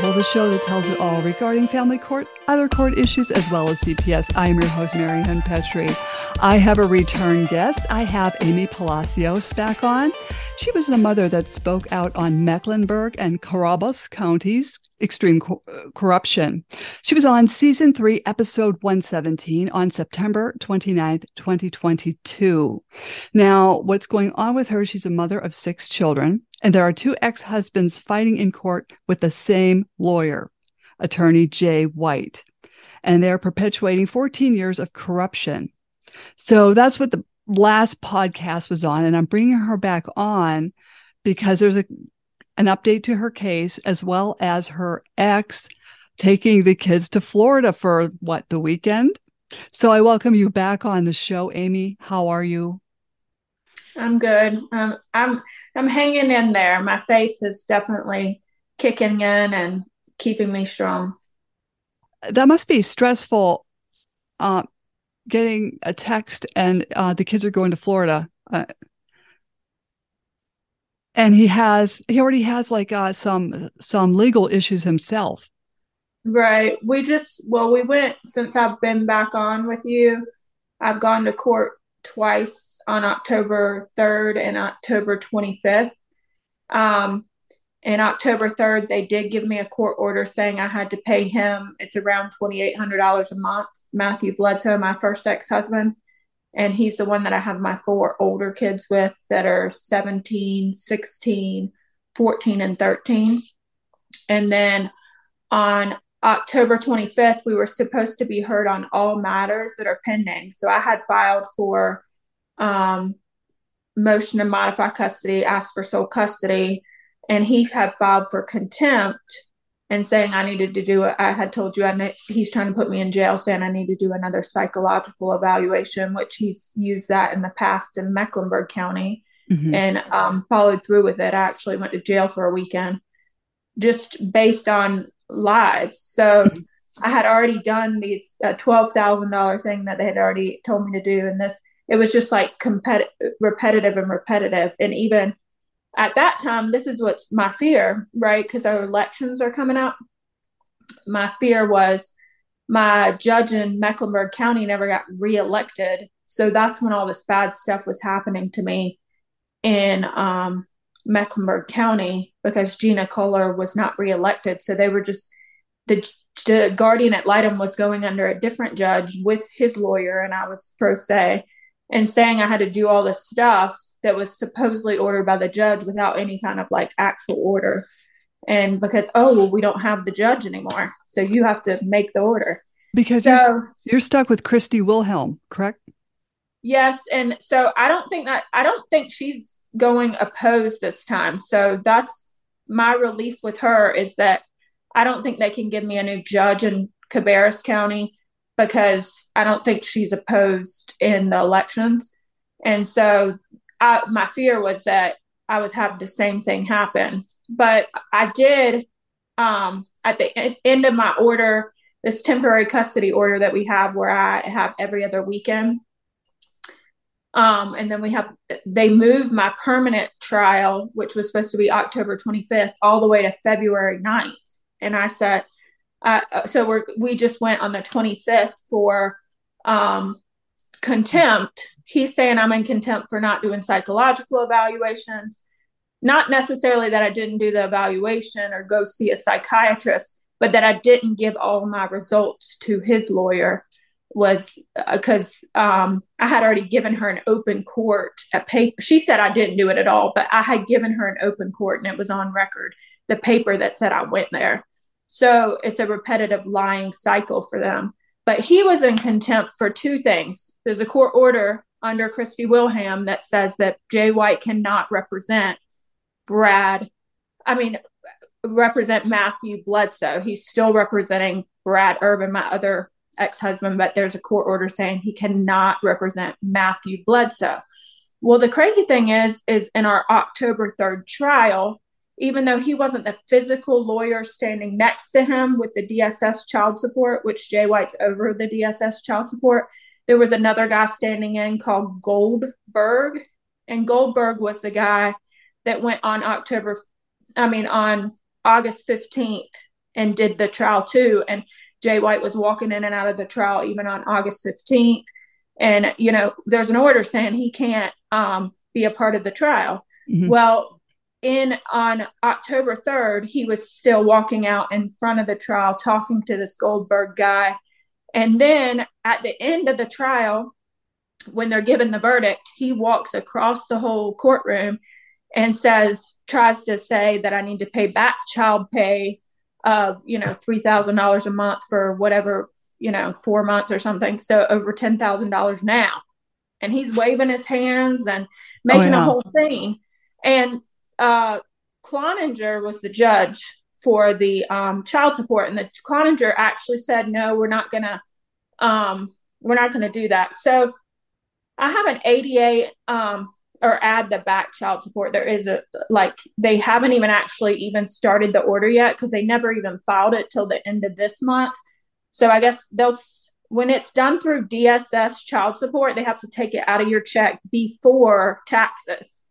the show that tells you all regarding family court, other court issues, as well as CPS. I am your host, Mary Ann Petrie. I have a return guest. I have Amy Palacios back on. She was the mother that spoke out on Mecklenburg and Cabarrus counties extreme co- uh, corruption. She was on season three, episode 117 on September 29th, 2022. Now, what's going on with her? She's a mother of six children, and there are two ex husbands fighting in court with the same lawyer, attorney Jay White, and they're perpetuating 14 years of corruption. So that's what the last podcast was on, and I'm bringing her back on because there's a an update to her case, as well as her ex taking the kids to Florida for what, the weekend? So I welcome you back on the show, Amy. How are you? I'm good. Um, I'm I'm hanging in there. My faith is definitely kicking in and keeping me strong. That must be stressful. Uh, getting a text and uh, the kids are going to Florida. Uh, and he has he already has like uh, some some legal issues himself right we just well we went since i've been back on with you i've gone to court twice on october 3rd and october 25th um in october 3rd they did give me a court order saying i had to pay him it's around $2800 a month matthew bledsoe my first ex-husband and he's the one that I have my four older kids with that are 17, 16, 14, and 13. And then on October 25th, we were supposed to be heard on all matters that are pending. So I had filed for um, motion to modify custody, ask for sole custody, and he had filed for contempt and saying I needed to do it. I had told you I ne- he's trying to put me in jail, saying I need to do another psychological evaluation, which he's used that in the past in Mecklenburg County mm-hmm. and um, followed through with it. I actually went to jail for a weekend just based on lies. So I had already done these uh, twelve thousand dollar thing that they had already told me to do, and this it was just like repetitive and repetitive, and even at that time, this is what's my fear, right? Because our elections are coming up. My fear was my judge in Mecklenburg County never got reelected. So that's when all this bad stuff was happening to me in um, Mecklenburg County because Gina Kohler was not reelected. So they were just, the, the guardian ad litem was going under a different judge with his lawyer, and I was pro se, and saying I had to do all this stuff that was supposedly ordered by the judge without any kind of like actual order. And because, oh, well, we don't have the judge anymore. So you have to make the order. Because so, you're, you're stuck with Christy Wilhelm, correct? Yes. And so I don't think that, I don't think she's going opposed this time. So that's my relief with her is that I don't think they can give me a new judge in Cabarrus County because I don't think she's opposed in the elections. And so I, my fear was that I was having the same thing happen. But I did, um, at the end of my order, this temporary custody order that we have where I have every other weekend. Um, and then we have, they moved my permanent trial, which was supposed to be October 25th, all the way to February 9th. And I said, uh, so we're, we just went on the 25th for um, contempt he's saying I'm in contempt for not doing psychological evaluations. Not necessarily that I didn't do the evaluation or go see a psychiatrist, but that I didn't give all my results to his lawyer was because uh, um, I had already given her an open court a paper. She said I didn't do it at all, but I had given her an open court and it was on record, the paper that said I went there. So it's a repetitive lying cycle for them. But he was in contempt for two things. There's a court order under Christy Wilhelm that says that Jay White cannot represent Brad, I mean, represent Matthew Bledsoe. He's still representing Brad Urban, my other ex husband, but there's a court order saying he cannot represent Matthew Bledsoe. Well, the crazy thing is, is in our October 3rd trial, even though he wasn't the physical lawyer standing next to him with the DSS child support, which Jay White's over the DSS child support, there was another guy standing in called Goldberg, and Goldberg was the guy that went on October, I mean, on August 15th and did the trial too. And Jay White was walking in and out of the trial even on August 15th. And, you know, there's an order saying he can't um, be a part of the trial. Mm-hmm. Well, in on October 3rd, he was still walking out in front of the trial talking to this Goldberg guy. And then at the end of the trial, when they're given the verdict, he walks across the whole courtroom and says, tries to say that I need to pay back child pay of, you know, $3,000 a month for whatever, you know, four months or something. So over $10,000 now. And he's waving his hands and making oh, yeah. a whole scene. And uh, Cloninger was the judge for the um, child support. And the Cloninger actually said, no, we're not to, um, we're not to do that. So I have an ADA um, or add the back child support. There is a like they haven't even actually even started the order yet because they never even filed it till the end of this month. So I guess they'll when it's done through DSS child support, they have to take it out of your check before taxes.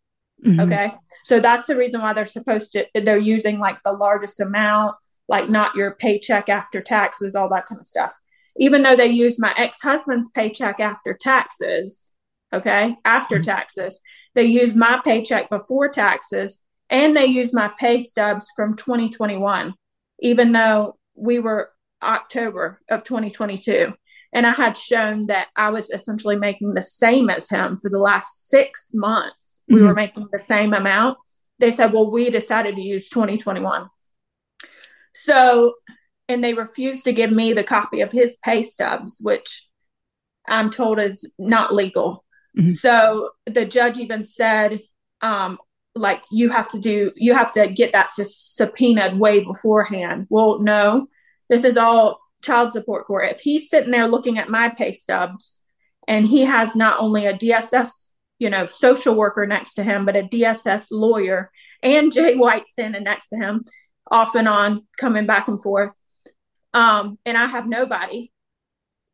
Mm-hmm. Okay. So that's the reason why they're supposed to they're using like the largest amount, like not your paycheck after taxes, all that kind of stuff. Even though they use my ex-husband's paycheck after taxes, okay, after mm-hmm. taxes. They use my paycheck before taxes and they use my pay stubs from 2021, even though we were October of 2022. And I had shown that I was essentially making the same as him for the last six months. Mm-hmm. We were making the same amount. They said, well, we decided to use 2021. So, and they refused to give me the copy of his pay stubs, which I'm told is not legal. Mm-hmm. So the judge even said, um, like, you have to do, you have to get that subpoenaed way beforehand. Well, no, this is all child support court. If he's sitting there looking at my pay stubs and he has not only a DSS, you know, social worker next to him, but a DSS lawyer and Jay White standing next to him, off and on, coming back and forth. Um, and I have nobody.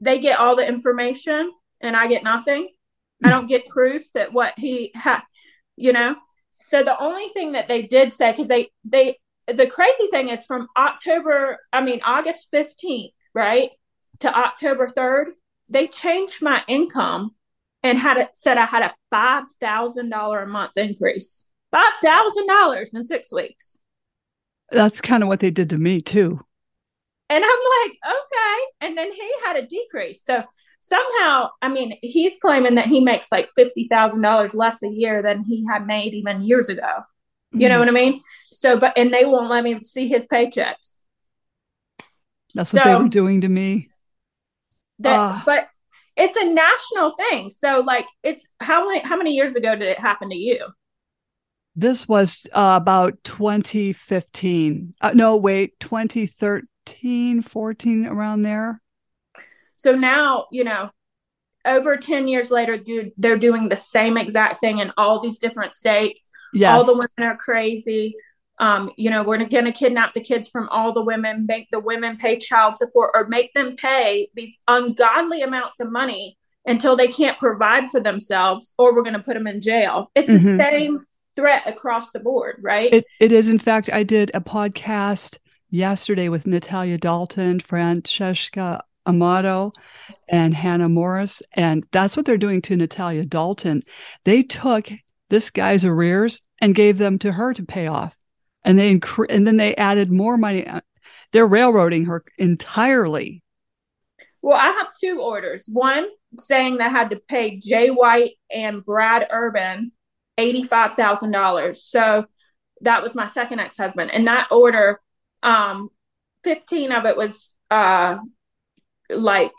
They get all the information and I get nothing. I don't get proof that what he had, you know. So the only thing that they did say, because they they the crazy thing is from October, I mean August fifteenth, right, to October third, they changed my income and had it said I had a five thousand dollar a month increase, five thousand dollars in six weeks. That's kind of what they did to me too. And I'm like, okay. And then he had a decrease. So somehow, I mean, he's claiming that he makes like $50,000 less a year than he had made even years ago. You mm-hmm. know what I mean? So, but, and they won't let me see his paychecks. That's what so, they were doing to me. That, uh, but it's a national thing. So, like, it's how many, how many years ago did it happen to you? This was uh, about 2015. Uh, no, wait, 2013, 14, around there. So now, you know, over 10 years later, dude, they're doing the same exact thing in all these different states. Yes. All the women are crazy. Um, you know, we're going to kidnap the kids from all the women, make the women pay child support or make them pay these ungodly amounts of money until they can't provide for themselves, or we're going to put them in jail. It's mm-hmm. the same threat across the board, right? It, it is. In fact, I did a podcast yesterday with Natalia Dalton, Francesca Amato and Hannah Morris. And that's what they're doing to Natalia Dalton. They took this guy's arrears and gave them to her to pay off. And they incre- and then they added more money. They're railroading her entirely. Well, I have two orders. One saying that I had to pay Jay White and Brad Urban $85,000. So that was my second ex-husband. And that order, um, 15 of it was uh, like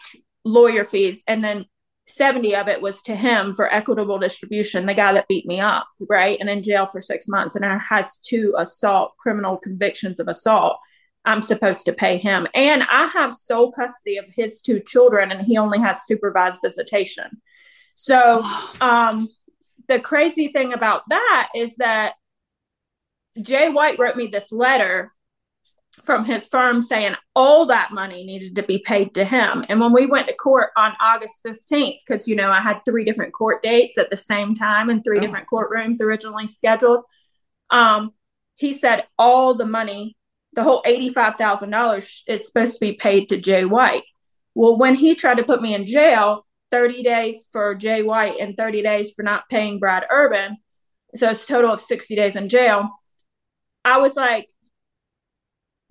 lawyer fees and then 70 of it was to him for equitable distribution the guy that beat me up right? And in jail for six months and I has two assault criminal convictions of assault. I'm supposed to pay him. And i have sole custody of his two children and he only has supervised visitation. So um the crazy thing about that is that jay white wrote me this letter from his firm saying all that money needed to be paid to him. And when we went to court on August 15th, because, you know, I had three different court dates at the same time in three oh. different courtrooms originally scheduled, um, he said all the money the whole $85,000 is supposed to be paid to Jay White. Well, when he tried to put me in jail, 30 days for Jay White and 30 days for not paying Brad Urban, so it's a total of 60 days in jail. I was like,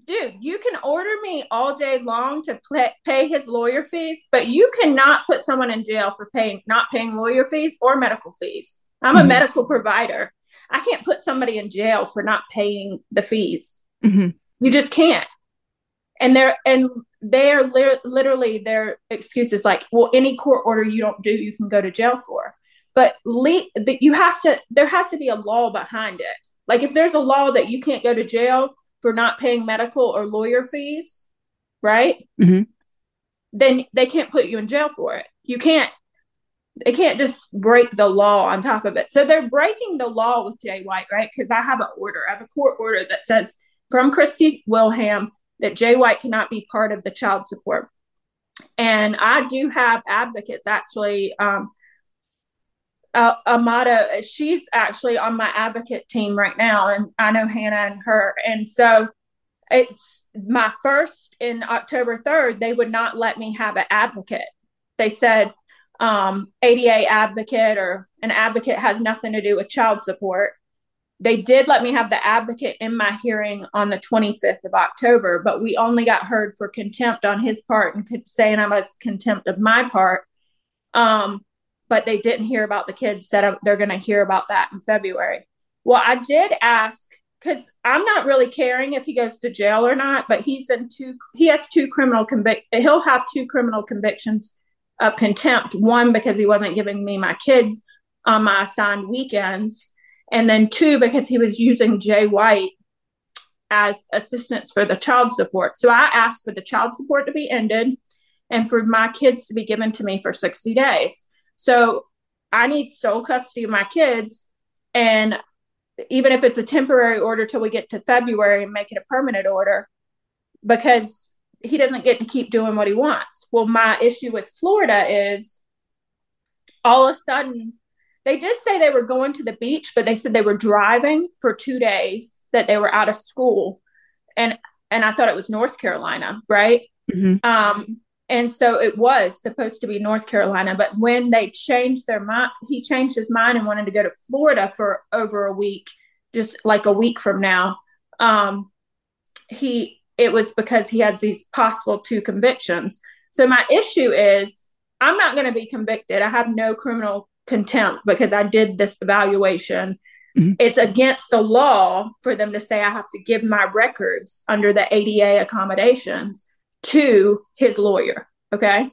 dude, you can order me all day long to play, pay his lawyer fees, but you cannot put someone in jail for paying not paying lawyer fees or medical fees. I'm mm-hmm. a medical provider. I can't put somebody in jail for not paying the fees. Mm-hmm. You just can't. And they're and they're li- literally their excuses like, well, any court order you don't do, you can go to jail for. But le- you have to. There has to be a law behind it. Like if there's a law that you can't go to jail for not paying medical or lawyer fees, right? Mm-hmm. Then they can't put you in jail for it. You can't they can't just break the law on top of it. So they're breaking the law with Jay White, right? Because I have an order, I have a court order that says from Christy Wilhelm that Jay White cannot be part of the child support. And I do have advocates actually. Um, uh, Amato, she's actually on my advocate team right now, and I know Hannah and her. And so it's my first in October 3rd, they would not let me have an advocate. They said um, ADA advocate or an advocate has nothing to do with child support. They did let me have the advocate in my hearing on the 25th of October, but we only got heard for contempt on his part and saying I was contempt of my part. Um, but they didn't hear about the kids. Said uh, they're going to hear about that in February. Well, I did ask because I'm not really caring if he goes to jail or not, but he's in two. He has two criminal convict. He'll have two criminal convictions of contempt. One because he wasn't giving me my kids on my assigned weekends, and then two because he was using Jay White as assistance for the child support. So I asked for the child support to be ended and for my kids to be given to me for 60 days. So I need sole custody of my kids. And even if it's a temporary order till we get to February and make it a permanent order, because he doesn't get to keep doing what he wants. Well, my issue with Florida is all of a sudden they did say they were going to the beach, but they said they were driving for two days, that they were out of school. And and I thought it was North Carolina, right? Mm-hmm. Um, and so it was supposed to be North Carolina, but when they changed their mind, he changed his mind and wanted to go to Florida for over a week, just like a week from now. Um, he it was because he has these possible two convictions. So my issue is I'm not going to be convicted. I have no criminal contempt because I did this evaluation. Mm-hmm. It's against the law for them to say I have to give my records under the ADA accommodations to his lawyer. Okay.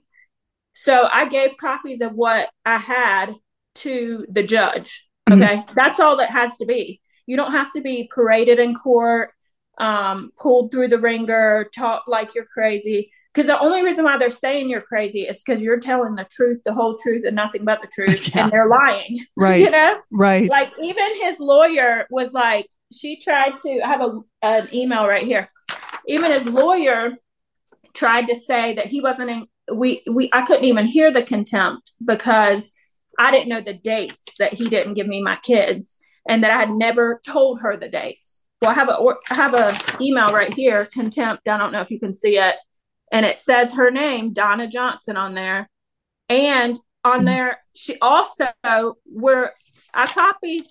So I gave copies of what I had to the judge. Mm-hmm. Okay. Mm-hmm. That's all that has to be. You don't have to be paraded in court um, pulled through the ringer, talk like you're crazy. Because the only reason why they're saying you're crazy is because you're telling the truth, the whole truth, and nothing but the truth, yeah. and they're lying. Right. you know. Right. Like even his lawyer was like, she tried to. I have a an email right here. Even his lawyer tried to say that he wasn't in. We we I couldn't even hear the contempt because I didn't know the dates that he didn't give me my kids, and that I had never told her the dates well, I have a I have a email right here, contempt. I don't know if you can see it, and it says her name, Donna Johnson, on there, and on mm-hmm. there she also where I copied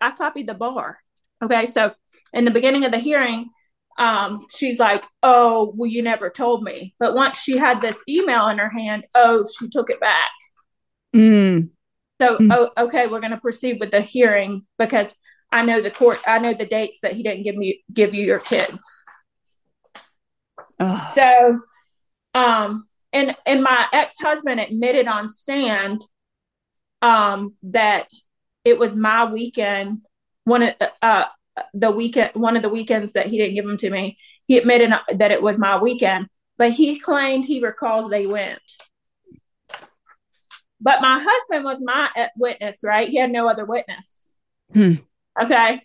I copied the bar. Okay, so in the beginning of the hearing, um, she's like, "Oh, well, you never told me." But once she had this email in her hand, oh, she took it back. Mm. So, mm. oh, okay, we're going to proceed with the hearing because I know the court. I know the dates that he didn't give me give you your kids. Ugh. So, um, and and my ex husband admitted on stand, um, that it was my weekend. One of uh the weekend, one of the weekends that he didn't give them to me. He admitted that it was my weekend, but he claimed he recalls they went. But my husband was my witness, right? He had no other witness. Hmm. Okay.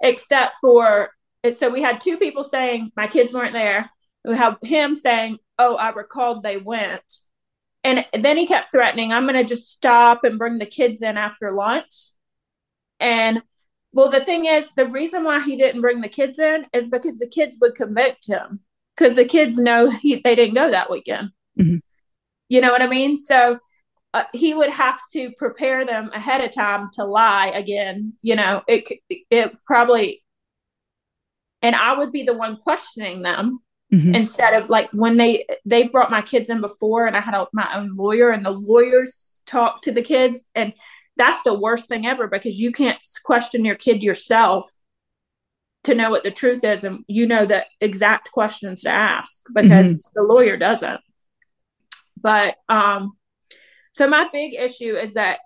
Except for so we had two people saying my kids weren't there. We have him saying, Oh, I recalled they went. And then he kept threatening, I'm going to just stop and bring the kids in after lunch. And Well, the thing is, the reason why he didn't bring the kids in is because the kids would convict him because the kids know he, they didn't go that weekend. Mm-hmm. You know what I mean? So uh, he would have to prepare them ahead of time to lie again. You know, it it probably, and I would be the one questioning them mm-hmm. instead of like when they they brought my kids in before, and I had a, my own lawyer, and the lawyers talked to the kids, and that's the worst thing ever because you can't question your kid yourself to know what the truth is and you know the exact questions to ask because mm-hmm. the lawyer doesn't. But um so my big issue is that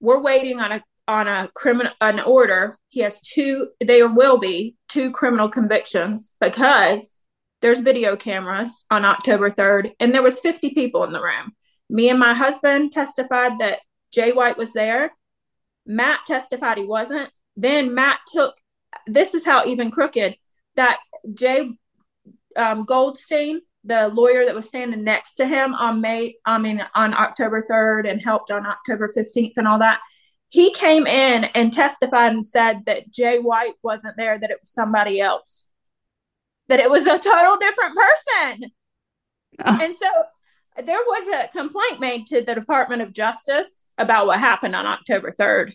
we're waiting on a on a criminal an order. He has two there will be two criminal convictions because there's video cameras on october 3rd and there was 50 people in the room. Me and my husband testified that jay white was there matt testified he wasn't then matt took this is how even crooked that Jay um, Goldstein, the lawyer that was standing next to him on May, I mean, on October 3rd and helped on October 15th and all that, he came in and testified and said that Jay White wasn't there, that it was somebody else, that it was a total different person. Oh. And so there was a complaint made to the Department of Justice about what happened on October 3rd.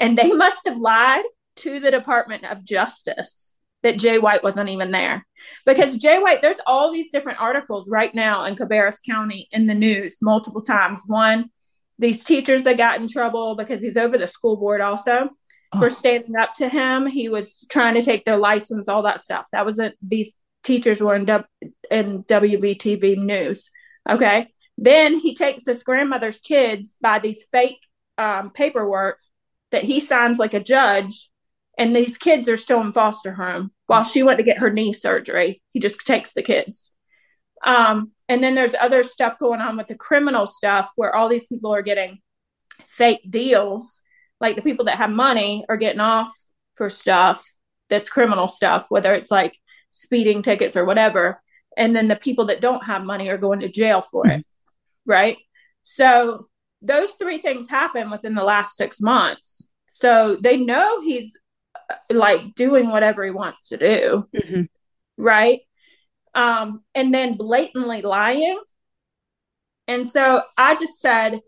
And they must have lied to the Department of Justice that Jay White wasn't even there. Because Jay White, there's all these different articles right now in Cabarrus County in the news multiple times. One, these teachers that got in trouble because he's over the school board also oh. for standing up to him. He was trying to take their license, all that stuff. That was it. These teachers were in, w- in WBTV news. Okay. Then he takes this grandmother's kids by these fake um, paperwork that he signs like a judge and these kids are still in foster home while she went to get her knee surgery. He just takes the kids. Um, and then there's other stuff going on with the criminal stuff where all these people are getting fake deals. Like the people that have money are getting off for stuff that's criminal stuff whether it's like speeding tickets or whatever and then the people that don't have money are going to jail for it right so those three things happen within the last six months so they know he's like doing whatever he wants to do. Mm-hmm. Right. Um, and then blatantly lying. And so I just said,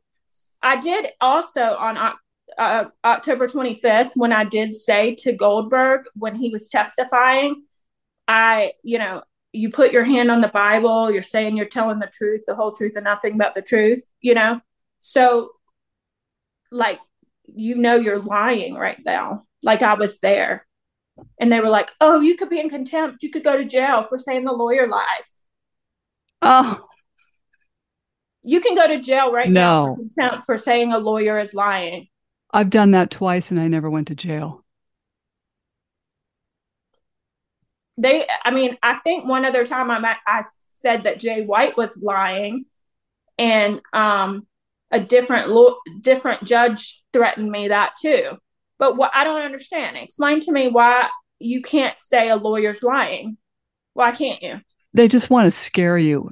I did also on uh, October 25th, when I did say to Goldberg when he was testifying, I, you know, you put your hand on the Bible, you're saying you're telling the truth, the whole truth, and nothing but the truth, you know? So, like, you know, you're lying right now like I was there. And they were like, oh, you could be in contempt. You could go to jail for saying the lawyer lies. Oh. You can go to jail right no. now for contempt for saying a lawyer is lying. I've done that twice and I never went to jail. They, I mean, I think one other time I I said that Jay White was lying, and um, a different law, different judge threatened me that too. But what I don't understand, explain to me why you can't say a lawyer's lying. Why can't you? They just want to scare you.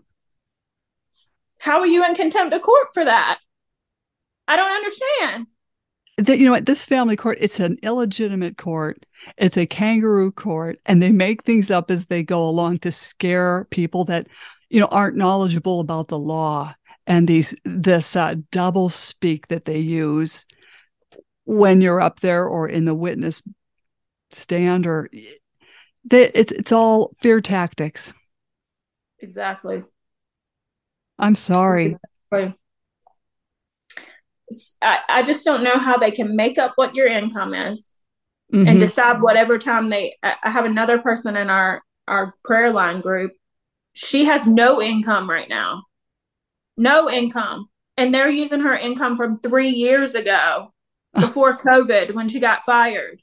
How are you in contempt of court for that? I don't understand. That you know what this family court it's an illegitimate court it's a kangaroo court and they make things up as they go along to scare people that you know aren't knowledgeable about the law and these this uh, double speak that they use when you're up there or in the witness stand or they, it's it's all fear tactics. Exactly. I'm sorry. Exactly. I, I just don't know how they can make up what your income is mm-hmm. and decide whatever time they I have another person in our our prayer line group. She has no income right now. No income. And they're using her income from three years ago before COVID when she got fired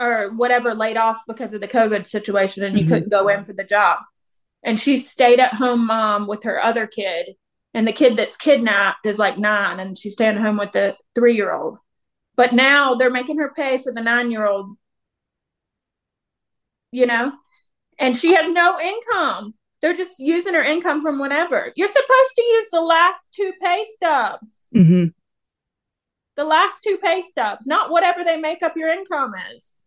or whatever laid off because of the COVID situation and you mm-hmm. couldn't go in for the job. And she stayed at home mom with her other kid. And the kid that's kidnapped is like nine and she's staying home with the three year old. But now they're making her pay for the nine year old, you know, and she has no income. They're just using her income from whatever You're supposed to use the last two pay stubs. Mm-hmm The last two pay stubs, not whatever they make up your income is.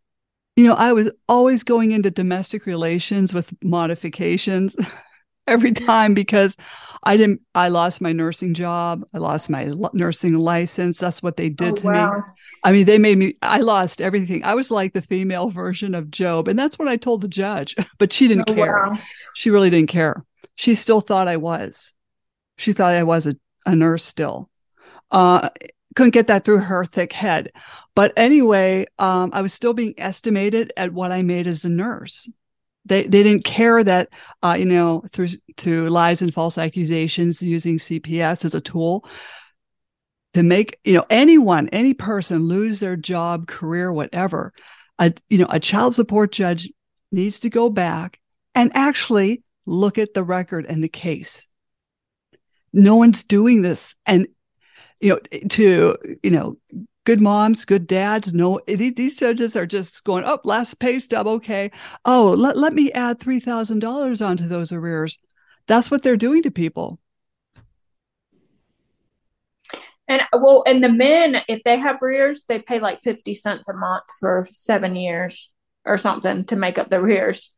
You know, I was always going into domestic relations with modifications every time because I didn't, I lost my nursing job. I lost my nursing license. That's what they did oh, to wow. me. I mean, they made me, I lost everything. I was like the female version of Job. And that's what I told the judge, but she didn't oh, care. Wow. She really didn't care. She still thought I was. She thought I was a, a nurse still. Uh, couldn't get that through her thick head. But anyway, um, I was still being estimated at what I made as a nurse. They they didn't care that uh, you know through through lies and false accusations using CPS as a tool to make you know anyone any person lose their job, career, whatever. A you know a child support judge needs to go back and actually look at the record and the case. No one's doing this, and you know, to, you know, good moms, good dads. No, these judges are just going, oh, last pay stub. Okay. Oh, let, let me add $3,000 onto those arrears. That's what they're doing to people. And well, and the men, if they have arrears, they pay like 50 cents a month for seven years or something to make up the arrears.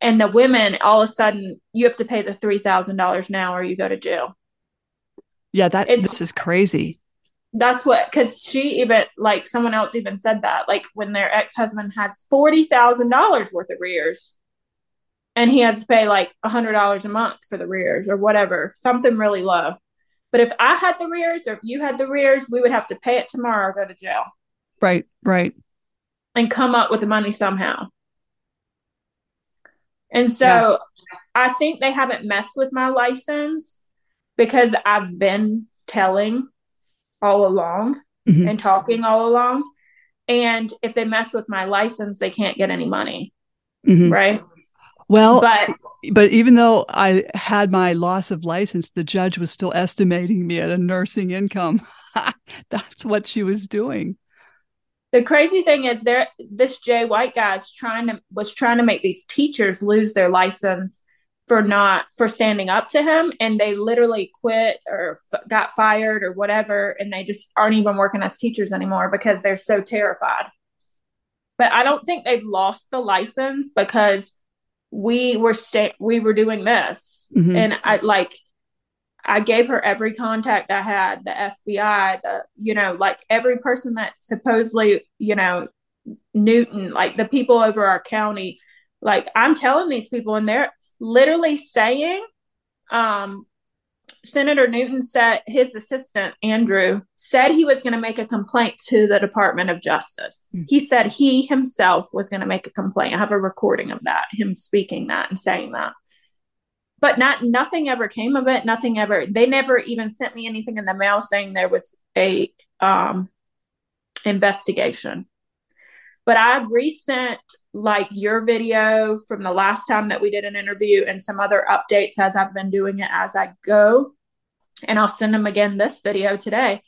And the women, all of a sudden, you have to pay the $3,000 now or you go to jail. Yeah, that it's, this is crazy. That's what because she even like someone else even said that like when their ex husband had forty thousand dollars worth of rears, and he has to pay like a hundred dollars a month for the rears or whatever, something really low. But if I had the rears or if you had the rears, we would have to pay it tomorrow or go to jail. Right, right. And come up with the money somehow. And so yeah. I think they haven't messed with my license because I've been telling all along mm-hmm. and talking all along. And if they mess with my license, they can't get any money. Mm-hmm. Right. Well, but but even though I had my loss of license, the judge was still estimating me at a nursing income. That's what she was doing. The crazy thing is there this Jay White guy is trying to was trying to make these teachers lose their license for not for standing up to him and they literally quit or f- got fired or whatever and they just aren't even working as teachers anymore because they're so terrified but i don't think they've lost the license because we were sta- we were doing this mm-hmm. and i like i gave her every contact i had the fbi the you know like every person that supposedly you know newton like the people over our county like i'm telling these people and they're literally saying, um, Senator Newton said his assistant, Andrew, said he was going to make a complaint to the Department of Justice. Mm. He said he himself was going to make a complaint. I have a recording of that, him speaking that and saying that. But not nothing ever came of it. Nothing ever. They never even sent me anything in the mail saying there was a um, investigation. But I resent like your video from the last time that we did an interview and some other updates as I've been doing it as I go. And I'll send them again this video today.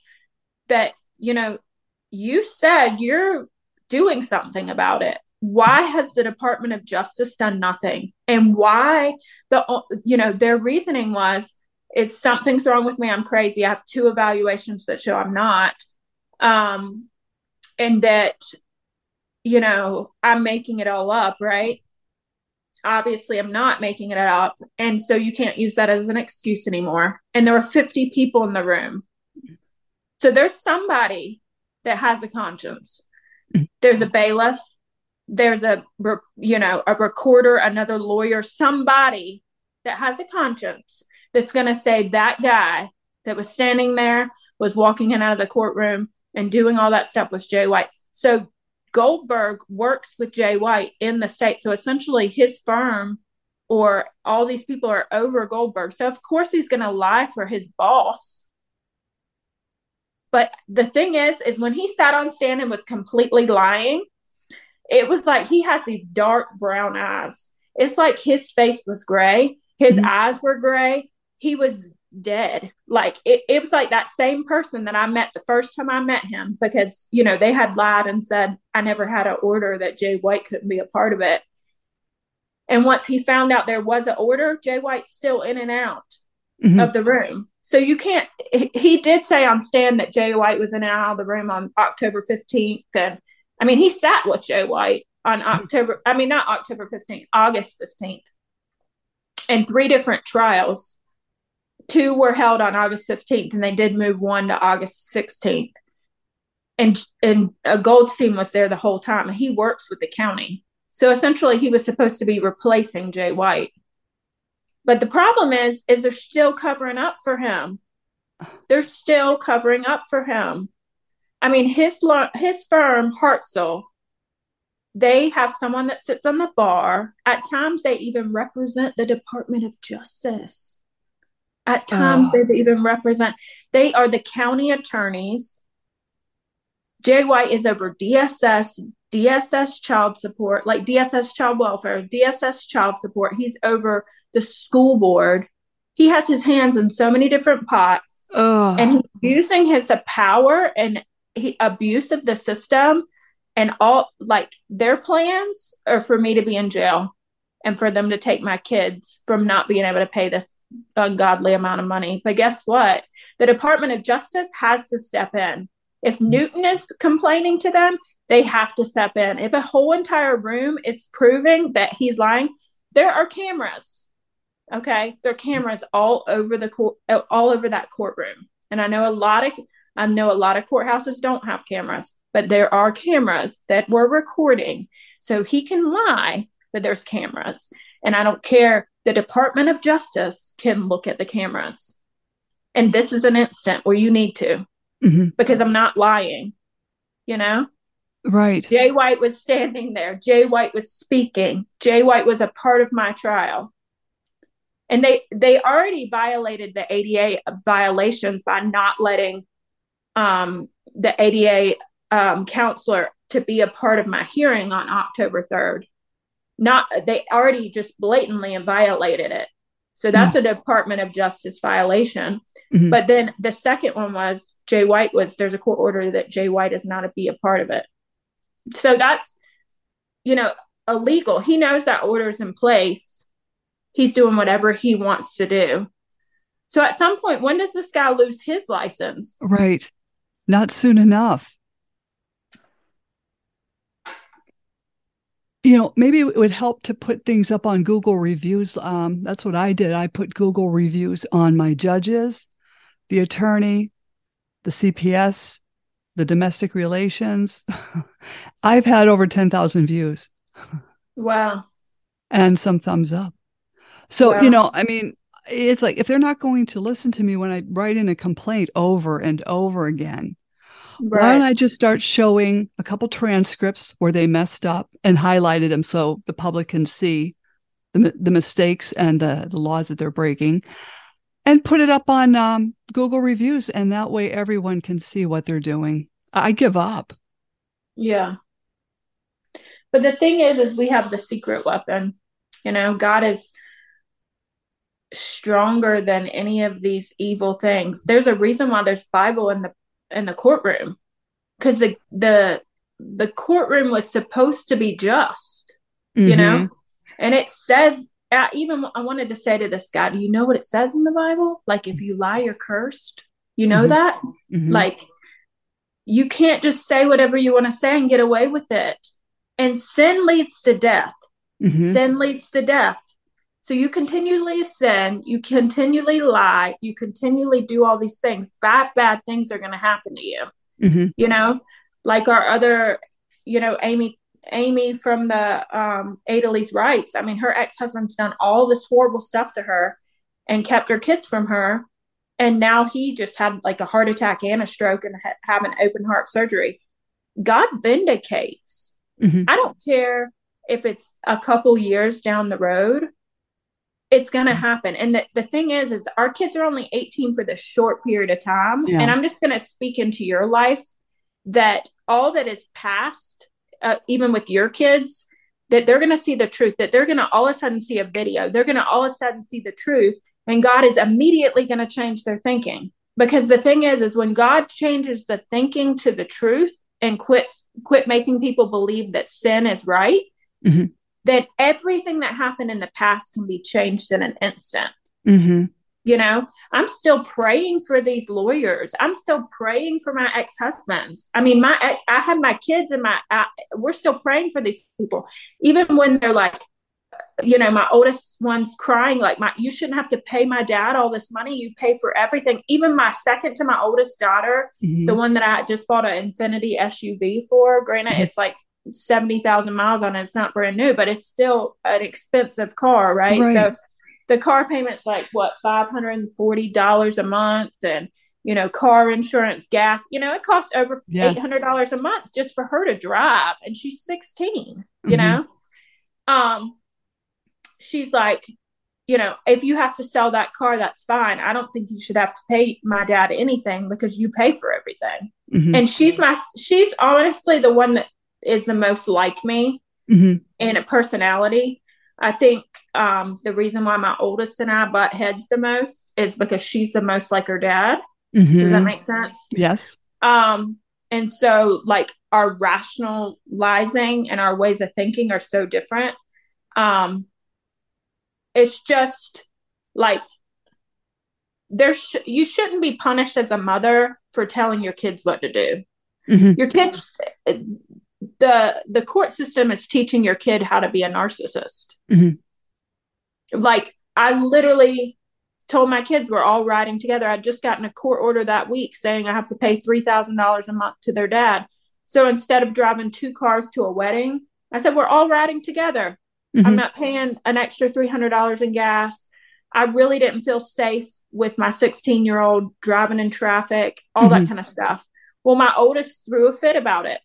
That, you know, you said you're doing something about it. Why has the Department of Justice done nothing? And why the, you know, their reasoning was, is something's wrong with me. I'm crazy. I have two evaluations that show I'm not. Um, and that you know, I'm making it all up, right? Obviously, I'm not making it up. And so you can't use that as an excuse anymore. And there were 50 people in the room. So there's somebody that has a conscience. There's a bailiff, there's a, you know, a recorder, another lawyer, somebody that has a conscience that's going to say that guy that was standing there was walking in out of the courtroom and doing all that stuff was Jay White. So Goldberg works with Jay White in the state. So essentially, his firm or all these people are over Goldberg. So, of course, he's going to lie for his boss. But the thing is, is when he sat on stand and was completely lying, it was like he has these dark brown eyes. It's like his face was gray, his mm-hmm. eyes were gray. He was dead. Like it, it was like that same person that I met the first time I met him because, you know, they had lied and said I never had an order that Jay White couldn't be a part of it. And once he found out there was an order, Jay White's still in and out mm-hmm. of the room. So you can't. He did say on stand that Jay White was in and out of the room on October fifteenth, and I mean he sat with Jay White on October. I mean not October fifteenth, August fifteenth, and three different trials. Two were held on August fifteenth, and they did move one to August sixteenth. And and Goldstein was there the whole time, and he works with the county. So essentially, he was supposed to be replacing Jay White. But the problem is, is they're still covering up for him. They're still covering up for him. I mean, his his firm Hartsell, they have someone that sits on the bar. At times, they even represent the Department of Justice. At times, oh. they even represent. They are the county attorneys. Jay White is over DSS, DSS child support, like DSS child welfare, DSS child support. He's over the school board. He has his hands in so many different pots, Ugh. and he's using his power and he, abuse of the system. And all like their plans are for me to be in jail and for them to take my kids from not being able to pay this ungodly amount of money. But guess what? The Department of Justice has to step in. If mm-hmm. Newton is complaining to them, they have to step in. If a whole entire room is proving that he's lying, there are cameras. Okay, there are cameras all over the court, all over that courtroom. And I know a lot of I know a lot of courthouses don't have cameras, but there are cameras that were recording. So he can lie, but there's cameras. And I don't care. The Department of Justice can look at the cameras. And this is an instant where you need to, mm-hmm. because I'm not lying, you know? Right. Jay White was standing there. Jay White was speaking. Jay White was a part of my trial and they they already violated the ADA violations by not letting um, the ADA um, counselor to be a part of my hearing on October 3rd. Not they already just blatantly violated it. So that's mm-hmm. a Department of Justice violation. Mm-hmm. But then the second one was Jay White was there's a court order that Jay White is not to be a part of it. So that's you know illegal. He knows that order is in place he's doing whatever he wants to do. So at some point, when does this guy lose his license? Right. Not soon enough. You know, maybe it would help to put things up on Google reviews. Um, that's what I did. I put Google reviews on my judges, the attorney, the CPS, the domestic relations. I've had over 10,000 views. Wow. And some thumbs up. So, you know, I mean, it's like if they're not going to listen to me when I write in a complaint over and over again, right. why don't I just start showing a couple transcripts where they messed up and highlighted them so the public can see the, the mistakes and the, the laws that they're breaking and put it up on um, Google reviews. And that way everyone can see what they're doing. I give up. Yeah. But the thing is, is we have the secret weapon. You know, God is stronger than any of these evil things. There's a reason why there's Bible in the in the courtroom because the the the courtroom was supposed to be just, mm-hmm. you know, and it says. Uh, even I wanted to say to this guy, do you know what it says in the Bible? Like, if you lie, you're cursed. You know mm-hmm. that? Mm-hmm. Like, you can't just say whatever you want to say and get away with it. And sin leads to death. Mm-hmm. Sin leads to death. So you continually sin, you continually lie, you continually do all these things. Bad, bad things are going to happen to you. Mm-hmm. You know, like our other, you know, Amy, Amy from the um, Adalys Rights. I mean, her ex husband's done all this horrible stuff to her and kept her kids from her. And now he just had like a heart attack and a stroke and ha- have an open heart surgery. God vindicates. Mm-hmm. I don't care if it's a couple years down the road it's going to happen. And the, the thing is is our kids are only 18 for this short period of time. Yeah. and i'm just going to speak into your life that all that is past uh, even with your kids that they're going to see the truth that they're going to all of a sudden see a video. They're going to all of a sudden see the truth and god is immediately going to change their thinking. Because the thing is is when god changes the thinking to the truth and quit quit making people believe that sin is right mm-hmm that everything that happened in the past can be changed in an instant. Mm-hmm. You know, I'm still praying for these lawyers. I'm still praying for my ex husbands. I mean, my I have my kids and my I, we're still praying for these people, even when they're like, you know, my oldest one's crying like, my you shouldn't have to pay my dad all this money. You pay for everything. Even my second to my oldest daughter, mm-hmm. the one that I just bought an Infiniti SUV for. Granted, mm-hmm. it's like seventy thousand miles on it. It's not brand new, but it's still an expensive car, right? right. So the car payment's like what five hundred and forty dollars a month, and you know, car insurance, gas. You know, it costs over yes. eight hundred dollars a month just for her to drive, and she's 16 You mm-hmm. know, um, she's like, you know, if you have to sell that car, that's fine. I don't think you should have to pay my dad anything because you pay for everything. Mm-hmm. And she's my, she's honestly the one that is the most like me mm-hmm. in a personality. I think um, the reason why my oldest and I butt heads the most is because she's the most like her dad. Mm-hmm. Does that make sense? Yes. Um, and so like our rationalizing and our ways of thinking are so different. Um, it's just like there sh- you shouldn't be punished as a mother for telling your kids what to do. Mm-hmm. Your kids the the court system is teaching your kid how to be a narcissist. Mm-hmm. Like I literally told my kids we're all riding together. I'd just gotten a court order that week saying I have to pay three thousand dollars a month to their dad. So instead of driving two cars to a wedding, I said we're all riding together. Mm-hmm. I'm not paying an extra three hundred dollars in gas. I really didn't feel safe with my 16 year old driving in traffic, all mm-hmm. that kind of stuff. Well, my oldest threw a fit about it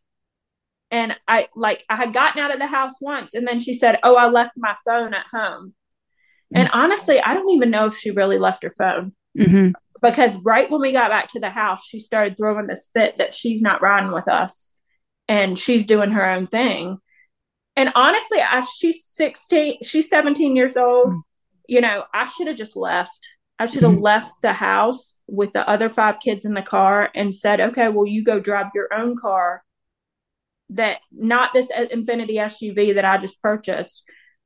and I like I had gotten out of the house once and then she said, "Oh, I left my phone at home." Mm-hmm. And honestly, I don't even know if she really left her phone. Mm-hmm. Because right when we got back to the house, she started throwing this fit that she's not riding with us and she's doing her own thing. And honestly, I, she's 16, she's 17 years old. Mm-hmm. You know, I should have just left. I should have mm-hmm. left the house with the other five kids in the car and said, okay, well, you go drive your own car that not this Infiniti SUV that I just purchased,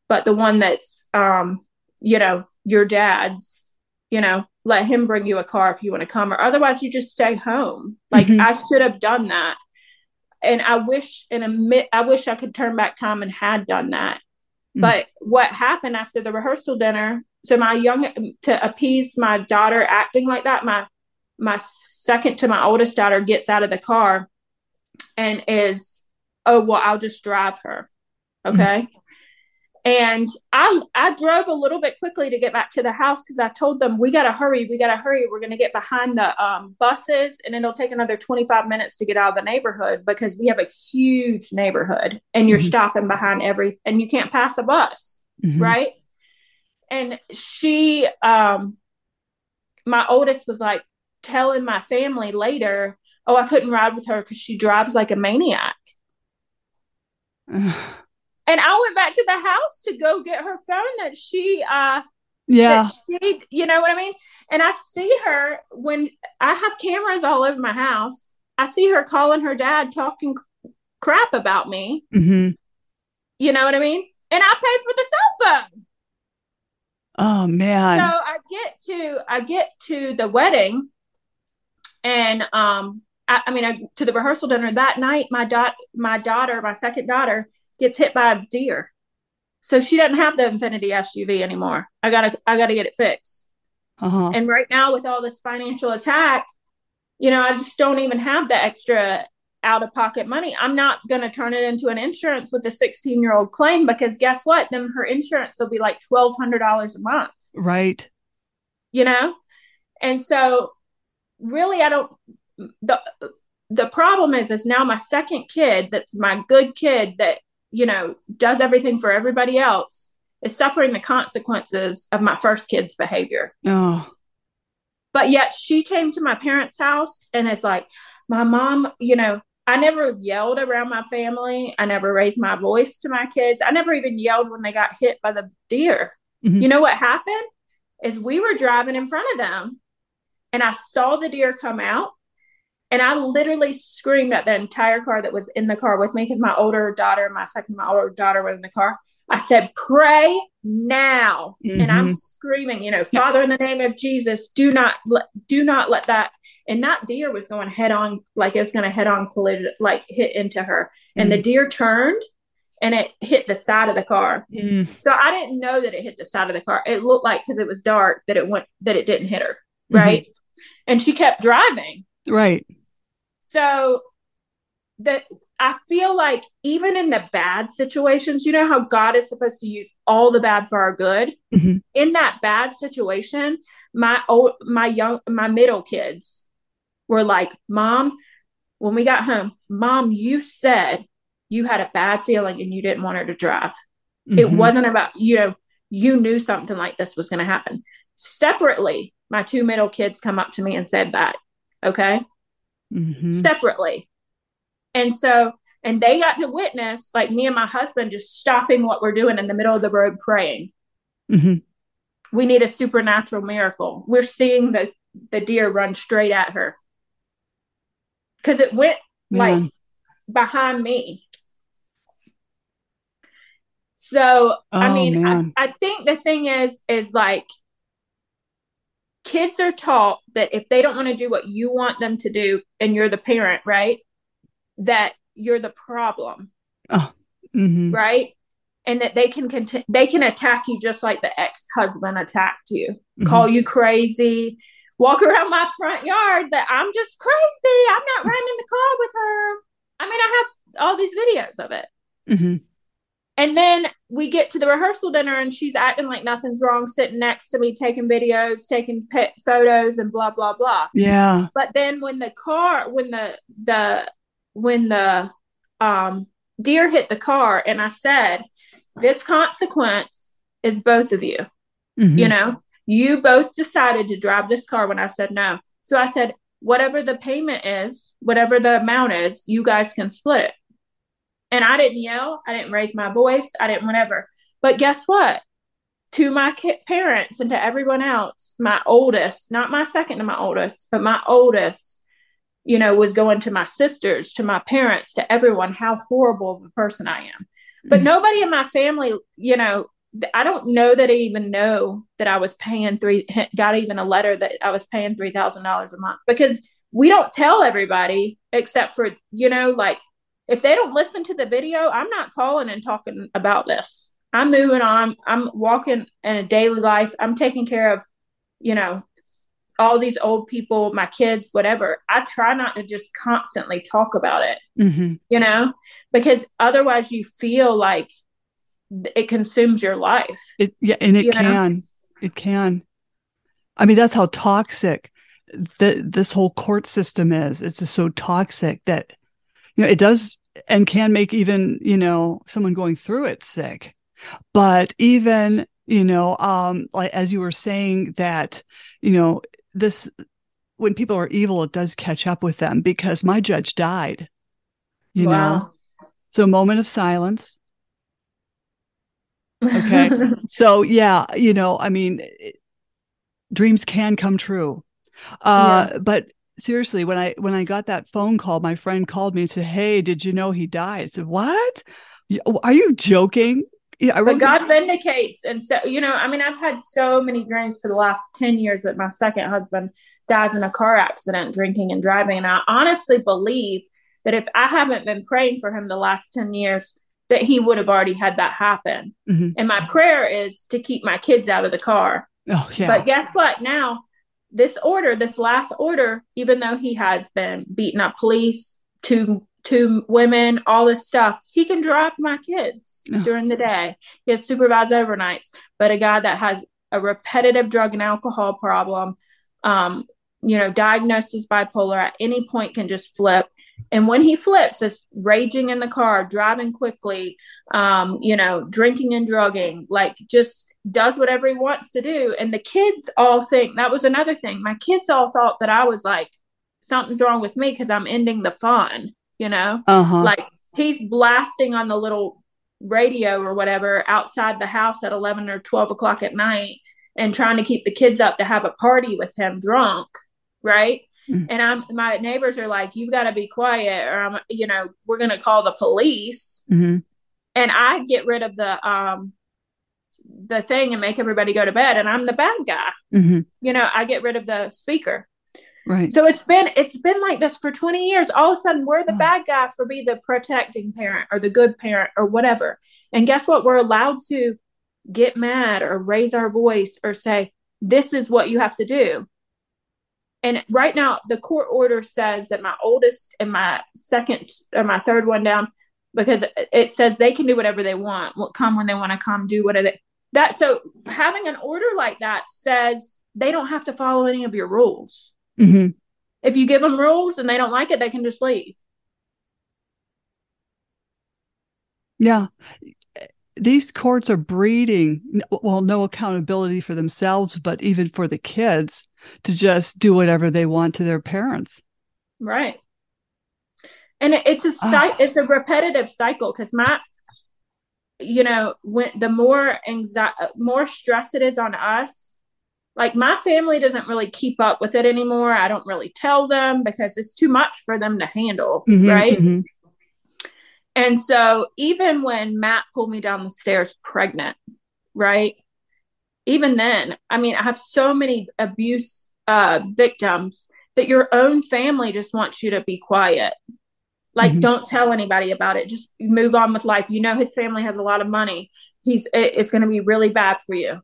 but the one that's um, you know, your dad's, you know, let him bring you a car if you want to come, or otherwise you just stay home. Like mm-hmm. I should have done that. And I wish in a mid I wish I could turn back time and had done that. Mm-hmm. But what happened after the rehearsal dinner? So my young to appease my daughter acting like that, my my second to my oldest daughter gets out of the car and is oh well i'll just drive her okay mm-hmm. and i i drove a little bit quickly to get back to the house because i told them we got to hurry we got to hurry we're going to get behind the um, buses and it'll take another 25 minutes to get out of the neighborhood because we have a huge neighborhood and you're mm-hmm. stopping behind every and you can't pass a bus mm-hmm. right and she um my oldest was like telling my family later oh i couldn't ride with her because she drives like a maniac and I went back to the house to go get her phone that she uh yeah she you know what I mean? And I see her when I have cameras all over my house. I see her calling her dad talking crap about me. Mm-hmm. You know what I mean? And I pay for the cell phone. Oh man. So I get to I get to the wedding and um I, I mean, I, to the rehearsal dinner that night, my dot, my daughter, my second daughter, gets hit by a deer, so she doesn't have the Infiniti SUV anymore. I gotta, I gotta get it fixed. Uh-huh. And right now, with all this financial attack, you know, I just don't even have the extra out of pocket money. I'm not going to turn it into an insurance with a 16 year old claim because guess what? Then her insurance will be like $1,200 a month. Right. You know? And so, really, I don't, the the problem is is now my second kid that's my good kid that you know does everything for everybody else is suffering the consequences of my first kid's behavior. Oh. But yet she came to my parents house and it's like my mom you know i never yelled around my family. I never raised my voice to my kids. I never even yelled when they got hit by the deer. Mm-hmm. you know what happened? Is we were driving in front of them and i saw the deer come out and I literally screamed at the entire car that was in the car with me because my older daughter, my second, my older daughter were in the car. I said, pray now. Mm-hmm. And I'm mm-hmm. screaming, you know, Father, in the name of Jesus, do not let, do not let that. And that deer was going head on, like it was going to head on collision, like hit into her. And mm-hmm. the deer turned and it hit the side of the car. Mm. So I didn't know that it hit the side of the car. It looked like because it was dark that it went that it didn't hit her. Right. Mm-hmm. And she kept driving. Right. So the I feel like even in the bad situations, you know how God is supposed to use all the bad for our good. Mm-hmm. In that bad situation, my old, my young, my middle kids were like, "Mom, when we got home, Mom, you said you had a bad feeling and you didn't want her to drive. Mm-hmm. It wasn't about you know you knew something like this was going to happen." Separately, my two middle kids come up to me and said that. Okay, mm-hmm. separately and so, and they got to witness like me and my husband just stopping what we're doing in the middle of the road praying. Mm-hmm. We need a supernatural miracle. We're seeing the the deer run straight at her because it went like behind me. So oh, I mean, I, I think the thing is, is like kids are taught that if they don't want to do what you want them to do, and you're the parent, right? that you're the problem. Oh. Mm-hmm. Right? And that they can conti- they can attack you just like the ex-husband attacked you. Mm-hmm. Call you crazy, walk around my front yard that I'm just crazy. I'm not running in the car with her. I mean, I have all these videos of it. Mm-hmm. And then we get to the rehearsal dinner and she's acting like nothing's wrong, sitting next to me, taking videos, taking pet photos, and blah blah blah. Yeah. But then when the car, when the the when the um, deer hit the car, and I said, "This consequence is both of you." Mm-hmm. You know, you both decided to drive this car when I said no. So I said, whatever the payment is, whatever the amount is, you guys can split it. And I didn't yell, I didn't raise my voice, I didn't whatever. But guess what? To my parents and to everyone else, my oldest, not my second to my oldest, but my oldest you know, was going to my sisters, to my parents, to everyone, how horrible of a person I am. But mm-hmm. nobody in my family, you know, I don't know that I even know that I was paying three, got even a letter that I was paying $3,000 a month because we don't tell everybody except for, you know, like if they don't listen to the video, I'm not calling and talking about this. I'm moving on. I'm walking in a daily life. I'm taking care of, you know, all these old people, my kids, whatever, I try not to just constantly talk about it, mm-hmm. you know, because otherwise you feel like it consumes your life. It, yeah, and it can. Know? It can. I mean, that's how toxic the, this whole court system is. It's just so toxic that, you know, it does and can make even, you know, someone going through it sick. But even, you know, um, like as you were saying that, you know, this when people are evil it does catch up with them because my judge died you wow. know so moment of silence okay so yeah you know i mean it, dreams can come true uh yeah. but seriously when i when i got that phone call my friend called me and said hey did you know he died i said what are you joking yeah, but God vindicates. And so, you know, I mean, I've had so many dreams for the last 10 years that my second husband dies in a car accident, drinking and driving. And I honestly believe that if I haven't been praying for him the last 10 years, that he would have already had that happen. Mm-hmm. And my prayer is to keep my kids out of the car. Oh, yeah. But guess what? Now, this order, this last order, even though he has been beating up police, two to women, all this stuff. He can drive my kids during the day. He has supervised overnights, but a guy that has a repetitive drug and alcohol problem, um, you know, diagnosed as bipolar at any point can just flip. And when he flips, it's raging in the car, driving quickly, um, you know, drinking and drugging, like just does whatever he wants to do. And the kids all think that was another thing. My kids all thought that I was like, something's wrong with me because I'm ending the fun you know uh-huh. like he's blasting on the little radio or whatever outside the house at 11 or 12 o'clock at night and trying to keep the kids up to have a party with him drunk right mm-hmm. and i'm my neighbors are like you've got to be quiet or i'm you know we're going to call the police mm-hmm. and I get rid of the um the thing and make everybody go to bed and I'm the bad guy. Mm-hmm. You know, I get rid of the speaker. Right. So it's been it's been like this for 20 years. All of a sudden we're the oh. bad guy for being the protecting parent or the good parent or whatever. And guess what? We're allowed to get mad or raise our voice or say, this is what you have to do. And right now, the court order says that my oldest and my second or my third one down, because it says they can do whatever they want, come when they want to come, do whatever they, that. So having an order like that says they don't have to follow any of your rules. Mm-hmm. If you give them rules and they don't like it, they can just leave. Yeah these courts are breeding well no accountability for themselves but even for the kids to just do whatever they want to their parents right and it's a uh, it's a repetitive cycle because my you know when the more anxiety more stress it is on us like my family doesn't really keep up with it anymore i don't really tell them because it's too much for them to handle mm-hmm, right mm-hmm. And so even when Matt pulled me down the stairs pregnant, right? Even then, I mean, I have so many abuse uh, victims that your own family just wants you to be quiet. Like, mm-hmm. don't tell anybody about it. Just move on with life. You know, his family has a lot of money. He's it, it's going to be really bad for you.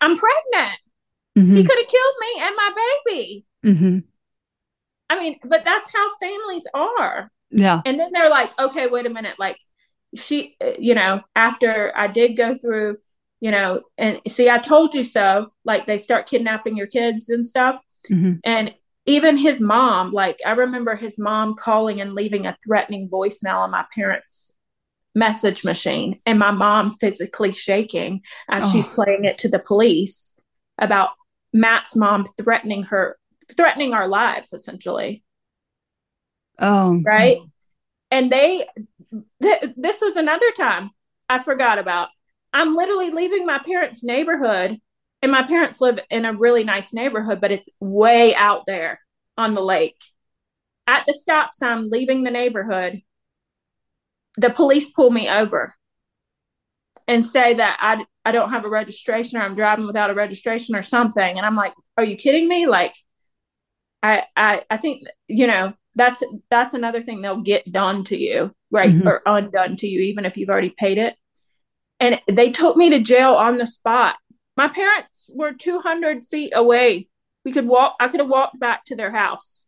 I'm pregnant. Mm-hmm. He could have killed me and my baby. Mm-hmm. I mean, but that's how families are. Yeah. And then they're like, okay, wait a minute. Like, she, you know, after I did go through, you know, and see, I told you so. Like, they start kidnapping your kids and stuff. Mm-hmm. And even his mom, like, I remember his mom calling and leaving a threatening voicemail on my parents' message machine, and my mom physically shaking as oh. she's playing it to the police about Matt's mom threatening her, threatening our lives, essentially. Oh, right. And they, th- this was another time I forgot about. I'm literally leaving my parents' neighborhood, and my parents live in a really nice neighborhood, but it's way out there on the lake. At the stop sign, leaving the neighborhood, the police pull me over and say that I, I don't have a registration or I'm driving without a registration or something. And I'm like, are you kidding me? Like, I, I, I think, you know, that's that's another thing they'll get done to you right mm-hmm. or undone to you even if you've already paid it and they took me to jail on the spot. My parents were 200 feet away. We could walk i could have walked back to their house.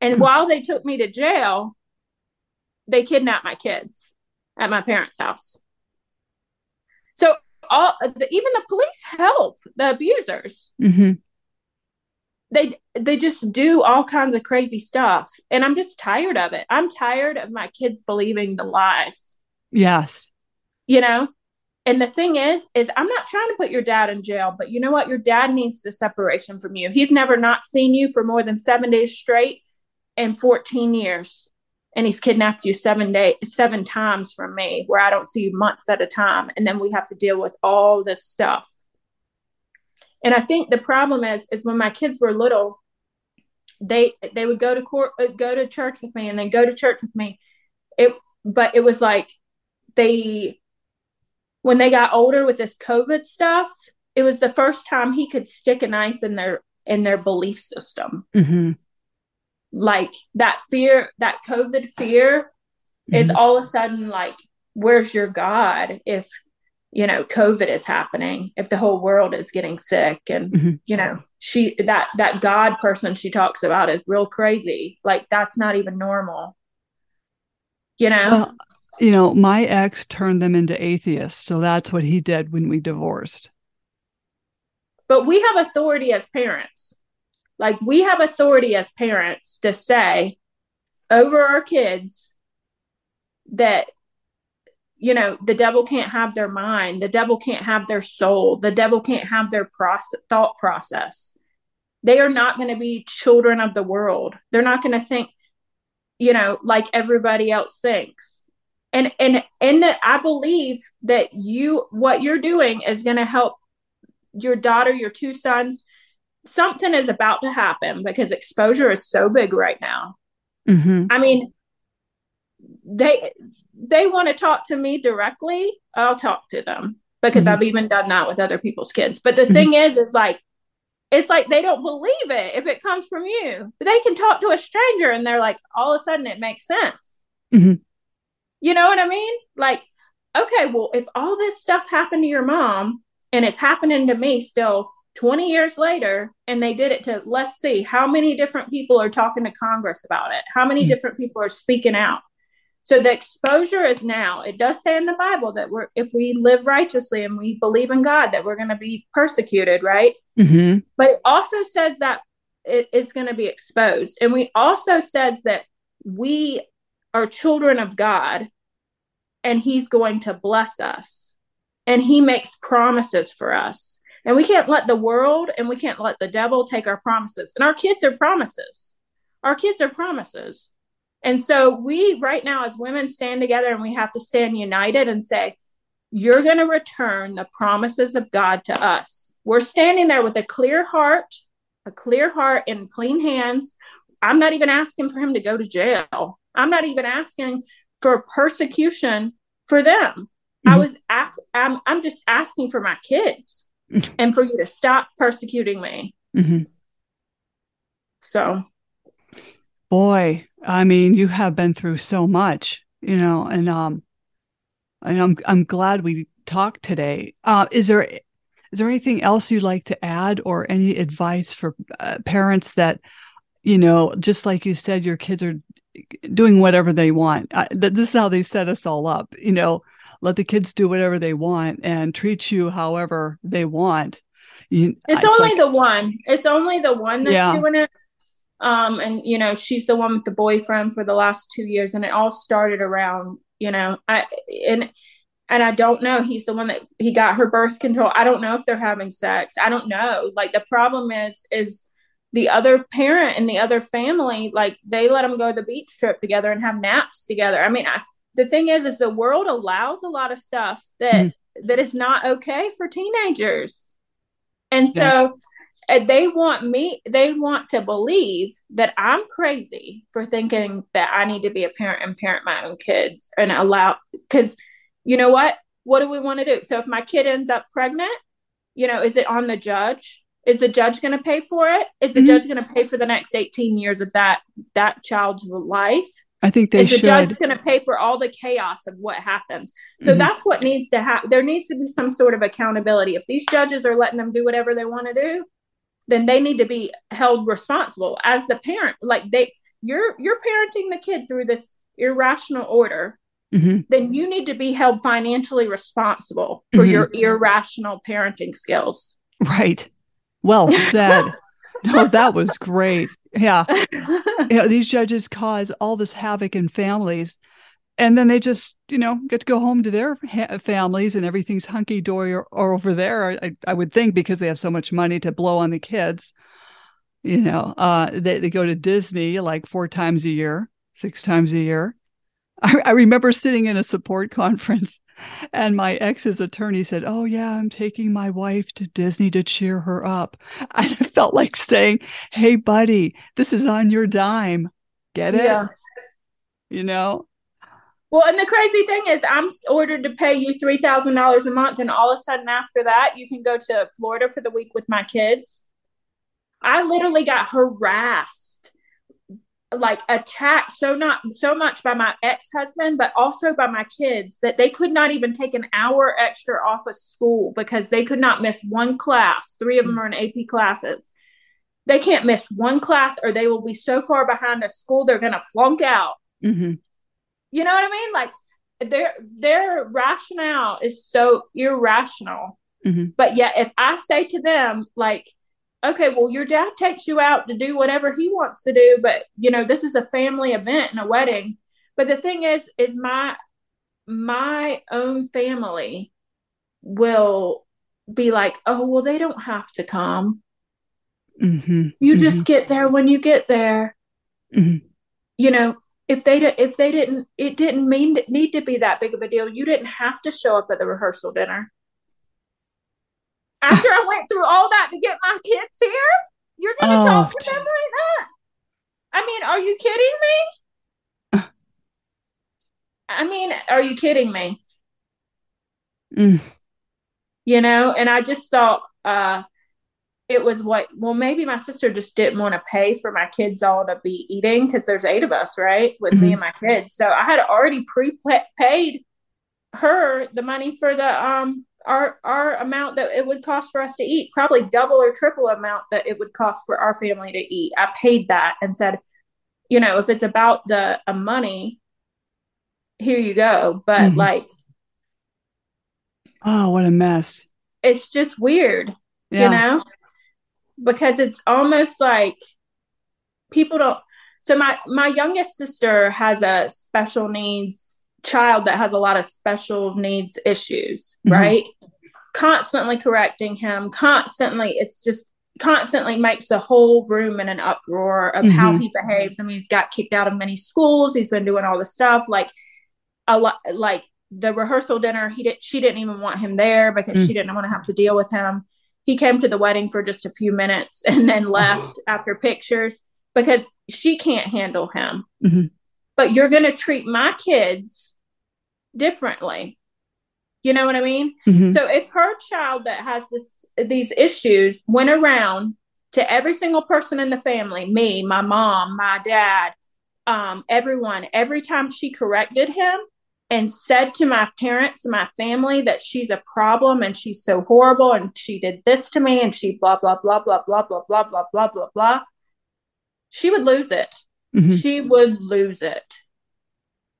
And mm-hmm. while they took me to jail they kidnapped my kids at my parents house. So all the, even the police help the abusers. Mm-hmm. They they just do all kinds of crazy stuff. And i'm just tired of it. I'm tired of my kids believing the lies. Yes you know? And the thing is is i'm not trying to put your dad in jail but you know what? Your dad needs the separation from you. He's never not seen you for more than seven days straight in 14 years. And he's kidnapped you seven days seven times from me where i don't see you months at a time. And then we have to deal with all this stuff. And I think the problem is is when my kids were little, they they would go to court, uh, go to church with me, and then go to church with me. It, but it was like they when they got older with this COVID stuff, it was the first time he could stick a knife in their in their belief system. Mm-hmm. Like that fear, that COVID fear, mm-hmm. is all of a sudden like, where's your God? If you know covid is happening if the whole world is getting sick and mm-hmm. you know she that that god person she talks about is real crazy like that's not even normal you know well, you know my ex turned them into atheists so that's what he did when we divorced. But we have authority as parents. Like we have authority as parents to say over our kids that you know the devil can't have their mind the devil can't have their soul the devil can't have their process, thought process. They are not going to be children of the world. They're not going to think you know like everybody else thinks and and and that i believe that you what you're doing is going to help your daughter your two sons something is about to happen because exposure is so big right now mm-hmm. i mean they they want to talk to me directly, I'll talk to them because mm-hmm. I've even done that with other people's kids. But the mm-hmm. thing is, it's like it's like they don't believe it if it comes from you. But they can talk to a stranger and they're like, all of a sudden it makes sense. You know what I mean? Like, okay, well, if all this stuff happened to your mom and it's happening to me still 20 years later, and they did it to let's see how many different people are talking to Congress about it, how many mm-hmm. different people are speaking out. So the exposure is now. It does say in the Bible that we're if we live righteously and we believe in God that we're going to be persecuted, right? Mm-hmm. But it also says that it is going to be exposed, and we also says that we are children of God, and He's going to bless us, and He makes promises for us, and we can't let the world and we can't let the devil take our promises. And our kids are promises. Our kids are promises. And so we, right now, as women, stand together and we have to stand united and say, You're going to return the promises of God to us. We're standing there with a clear heart, a clear heart and clean hands. I'm not even asking for him to go to jail. I'm not even asking for persecution for them. Mm-hmm. I was, I'm, I'm just asking for my kids and for you to stop persecuting me. Mm-hmm. So boy, I mean, you have been through so much, you know, and um, and I'm I'm glad we talked today. Uh, is there is there anything else you'd like to add, or any advice for uh, parents that, you know, just like you said, your kids are doing whatever they want. Uh, this is how they set us all up, you know. Let the kids do whatever they want and treat you however they want. You, it's, it's, only like, the one. It's only the one that's yeah. doing it. Um, and you know, she's the one with the boyfriend for the last two years, and it all started around, you know, I and and I don't know. He's the one that he got her birth control. I don't know if they're having sex. I don't know. Like the problem is, is the other parent and the other family, like they let them go to the beach trip together and have naps together. I mean, I, the thing is, is the world allows a lot of stuff that mm. that is not okay for teenagers, and so. Yes they want me they want to believe that i'm crazy for thinking that i need to be a parent and parent my own kids and allow because you know what what do we want to do so if my kid ends up pregnant you know is it on the judge is the judge going to pay for it is the mm-hmm. judge going to pay for the next 18 years of that that child's life I think they is the should. judge going to pay for all the chaos of what happens. So mm-hmm. that's what needs to happen. There needs to be some sort of accountability. If these judges are letting them do whatever they want to do, then they need to be held responsible as the parent like they you're you're parenting the kid through this irrational order mm-hmm. then you need to be held financially responsible for mm-hmm. your irrational parenting skills right well said. No that was great. Yeah. You know, these judges cause all this havoc in families and then they just you know get to go home to their ha- families and everything's hunky dory or, or, over there I, I, would think because they have so much money to blow on the kids. You know uh, they, they go to disney like four times a year six times a year I, I remember sitting in a support conference and my ex's attorney said oh yeah i'm taking my wife to disney to cheer her up i felt like saying hey buddy this is on your dime get it yeah. you know well, and the crazy thing is, I'm ordered to pay you three thousand dollars a month, and all of a sudden after that, you can go to Florida for the week with my kids. I literally got harassed, like attacked so not so much by my ex husband, but also by my kids that they could not even take an hour extra off of school because they could not miss one class. Three of them are in AP classes. They can't miss one class, or they will be so far behind a school they're going to flunk out. Mm-hmm you know what I mean? Like their their rationale is so irrational. Mm-hmm. But yet if I say to them like okay, well your dad takes you out to do whatever he wants to do, but you know, this is a family event and a wedding. But the thing is is my my own family will be like, "Oh, well they don't have to come." Mm-hmm. You just mm-hmm. get there when you get there. Mm-hmm. You know, if they if they didn't it didn't mean need to be that big of a deal you didn't have to show up at the rehearsal dinner after i went through all that to get my kids here you're gonna oh, talk to them like that i mean are you kidding me I mean, are you kidding me? Mm. You know, and I just thought uh it was what well maybe my sister just didn't want to pay for my kids all to be eating because there's eight of us right with mm-hmm. me and my kids so i had already prepaid her the money for the um our our amount that it would cost for us to eat probably double or triple amount that it would cost for our family to eat i paid that and said you know if it's about the uh, money here you go but mm-hmm. like oh what a mess it's just weird yeah. you know because it's almost like people don't so my my youngest sister has a special needs child that has a lot of special needs issues mm-hmm. right constantly correcting him constantly it's just constantly makes the whole room in an uproar of mm-hmm. how he behaves i mean he's got kicked out of many schools he's been doing all this stuff like a lot like the rehearsal dinner he did she didn't even want him there because mm-hmm. she didn't want to have to deal with him he came to the wedding for just a few minutes and then left after pictures because she can't handle him. Mm-hmm. But you're going to treat my kids differently. You know what I mean? Mm-hmm. So if her child that has this these issues went around to every single person in the family, me, my mom, my dad, um, everyone, every time she corrected him, and said to my parents and my family that she's a problem and she's so horrible and she did this to me and she blah blah blah blah blah blah blah blah blah blah blah she would lose it mm-hmm. she would lose it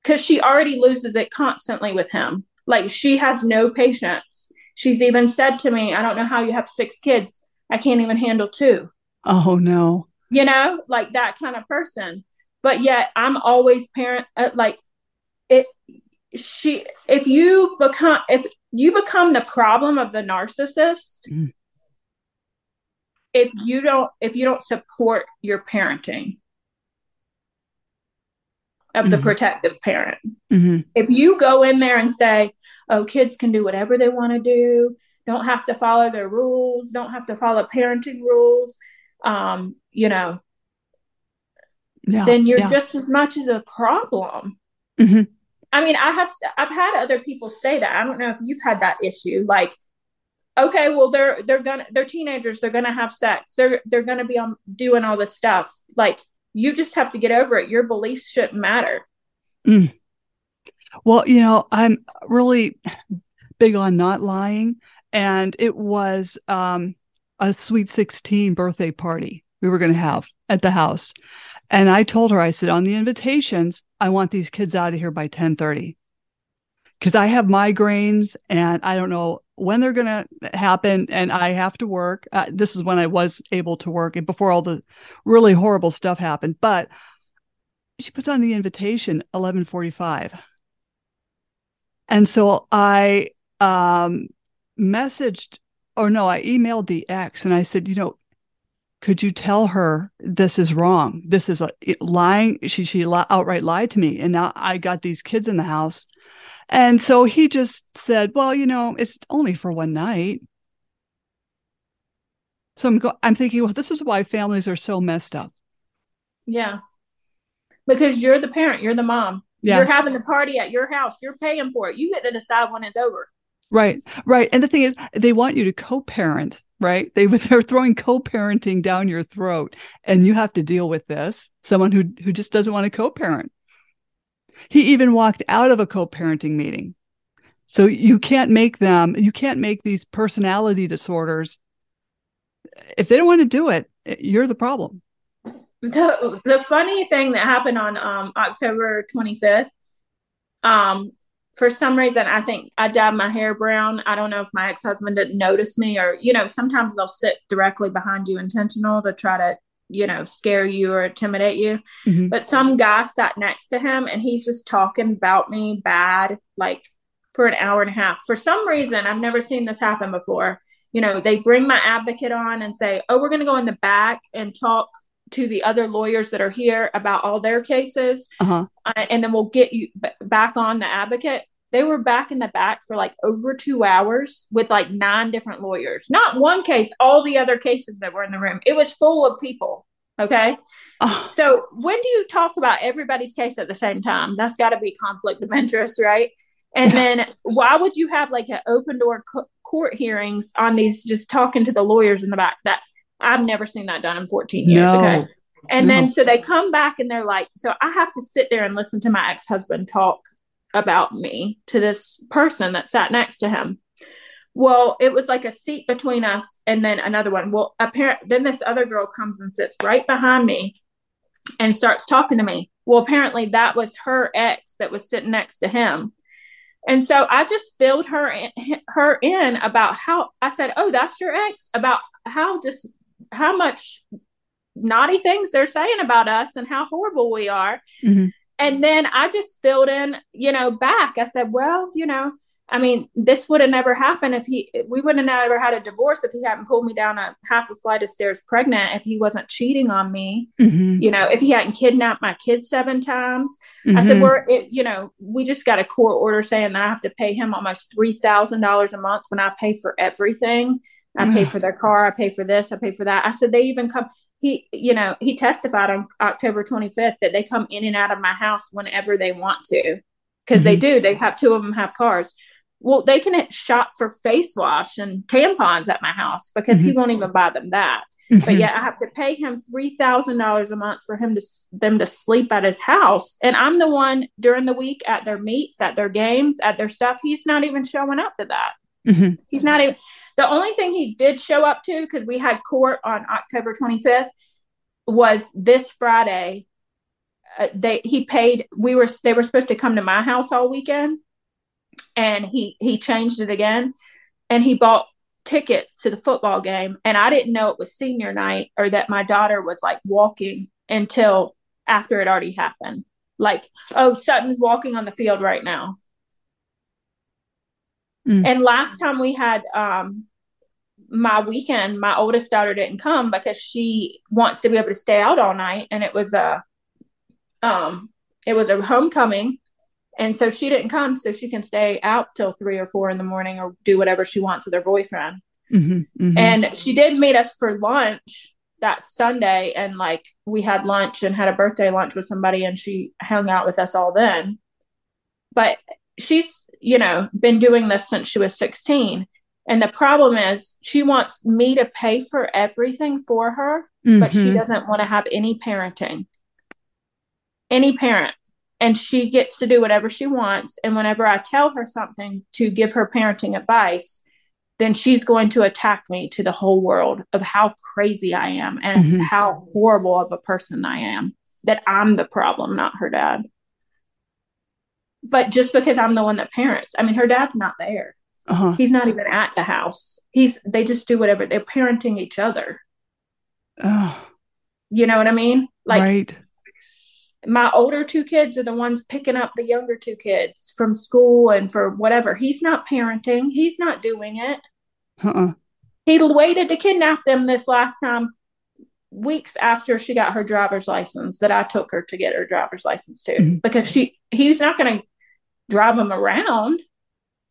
because she already loses it constantly with him like she has no patience she's even said to me i don't know how you have six kids i can't even handle two. Oh no you know like that kind of person but yet i'm always parent uh, like it she if you become if you become the problem of the narcissist mm. if you don't if you don't support your parenting of the mm-hmm. protective parent mm-hmm. if you go in there and say oh kids can do whatever they want to do don't have to follow their rules don't have to follow parenting rules um you know yeah, then you're yeah. just as much as a problem mm-hmm. I mean, I have I've had other people say that. I don't know if you've had that issue. Like, okay, well, they're they're gonna they're teenagers. They're gonna have sex. They're they're gonna be on doing all this stuff. Like, you just have to get over it. Your beliefs shouldn't matter. Mm. Well, you know, I'm really big on not lying, and it was um, a sweet sixteen birthday party we were going to have at the house. And I told her, I said, on the invitations, I want these kids out of here by 1030 because I have migraines and I don't know when they're going to happen and I have to work. Uh, this is when I was able to work and before all the really horrible stuff happened. But she puts on the invitation 1145. And so I um, messaged, or no, I emailed the ex and I said, you know, could you tell her this is wrong this is a, lying she she outright lied to me and now i got these kids in the house and so he just said well you know it's only for one night so i'm go- i'm thinking well this is why families are so messed up yeah because you're the parent you're the mom yes. you're having the party at your house you're paying for it you get to decide when it's over right right and the thing is they want you to co-parent right? They they're throwing co-parenting down your throat, and you have to deal with this. Someone who who just doesn't want to co-parent. He even walked out of a co-parenting meeting. So you can't make them. You can't make these personality disorders. If they don't want to do it, you're the problem. The the funny thing that happened on um, October 25th, um, for some reason, I think I dyed my hair brown. I don't know if my ex husband didn't notice me, or, you know, sometimes they'll sit directly behind you intentional to try to, you know, scare you or intimidate you. Mm-hmm. But some guy sat next to him and he's just talking about me bad, like for an hour and a half. For some reason, I've never seen this happen before. You know, they bring my advocate on and say, oh, we're going to go in the back and talk to the other lawyers that are here about all their cases uh-huh. uh, and then we'll get you b- back on the advocate they were back in the back for like over two hours with like nine different lawyers not one case all the other cases that were in the room it was full of people Okay. Oh. So when do you talk about everybody's case at the same time? That's got to be conflict of interest, right? And yeah. then why would you have like an open door co- court hearings on these just talking to the lawyers in the back? That I've never seen that done in 14 years. No. Okay. And no. then so they come back and they're like, so I have to sit there and listen to my ex husband talk about me to this person that sat next to him. Well, it was like a seat between us and then another one. Well, apparently, then this other girl comes and sits right behind me and starts talking to me. Well, apparently, that was her ex that was sitting next to him. And so I just filled her in, her in about how I said, "Oh, that's your ex." About how just how much naughty things they're saying about us and how horrible we are. Mm-hmm. And then I just filled in, you know, back. I said, "Well, you know, I mean, this would have never happened if he, we would have never had a divorce if he hadn't pulled me down a half a flight of stairs pregnant, if he wasn't cheating on me, mm-hmm. you know, if he hadn't kidnapped my kids seven times. Mm-hmm. I said, mm-hmm. we're, it, you know, we just got a court order saying that I have to pay him almost $3,000 a month when I pay for everything. I pay for their car. I pay for this. I pay for that. I said, they even come. He, you know, he testified on October 25th that they come in and out of my house whenever they want to because mm-hmm. they do. They have two of them have cars well, they can shop for face wash and tampons at my house because mm-hmm. he won't even buy them that. Mm-hmm. But yet I have to pay him three thousand dollars a month for him to them to sleep at his house, and I'm the one during the week at their meets, at their games, at their stuff. He's not even showing up to that. Mm-hmm. He's not even. The only thing he did show up to because we had court on October 25th was this Friday. Uh, they he paid. We were they were supposed to come to my house all weekend and he he changed it again and he bought tickets to the football game and I didn't know it was senior night or that my daughter was like walking until after it already happened. Like, oh, Sutton's walking on the field right now. Mm. And last time we had um my weekend, my oldest daughter didn't come because she wants to be able to stay out all night and it was a um it was a homecoming and so she didn't come so she can stay out till three or four in the morning or do whatever she wants with her boyfriend. Mm-hmm, mm-hmm. And she did meet us for lunch that Sunday. And like we had lunch and had a birthday lunch with somebody and she hung out with us all then. But she's, you know, been doing this since she was 16. And the problem is she wants me to pay for everything for her, mm-hmm. but she mm-hmm. doesn't want to have any parenting. Any parent and she gets to do whatever she wants. And whenever I tell her something to give her parenting advice, then she's going to attack me to the whole world of how crazy I am and mm-hmm. how horrible of a person I am, that I'm the problem, not her dad. But just because I'm the one that parents, I mean, her dad's not there. Uh-huh. He's not even at the house. He's they just do whatever. They're parenting each other. Oh. You know what I mean? Like right my older two kids are the ones picking up the younger two kids from school and for whatever. He's not parenting. He's not doing it. Uh-uh. He waited to kidnap them this last time, weeks after she got her driver's license. That I took her to get her driver's license too, mm-hmm. because she he's not going to drive them around.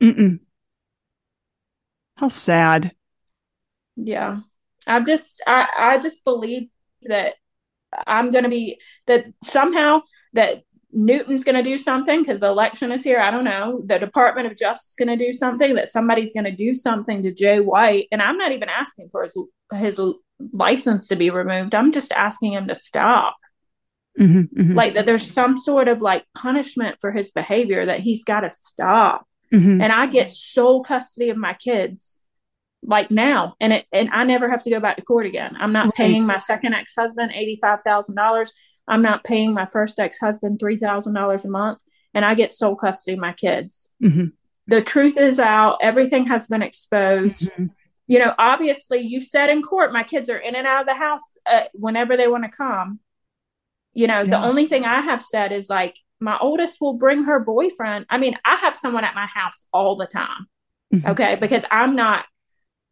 Mm-mm. How sad. Yeah, I just I I just believe that I'm going to be that somehow that Newton's going to do something because the election is here. I don't know. The Department of Justice is going to do something. That somebody's going to do something to Jay White, and I'm not even asking for his his license to be removed. I'm just asking him to stop. Mm-hmm, mm-hmm. Like that, there's some sort of like punishment for his behavior that he's got to stop. Mm-hmm. And I get sole custody of my kids like now and it and I never have to go back to court again. I'm not right. paying my second ex-husband $85,000. I'm not paying my first ex-husband $3,000 a month and I get sole custody of my kids. Mm-hmm. The truth is out, everything has been exposed. Mm-hmm. You know, obviously you said in court my kids are in and out of the house uh, whenever they want to come. You know, yeah. the only thing I have said is like my oldest will bring her boyfriend. I mean, I have someone at my house all the time. Mm-hmm. Okay, because I'm not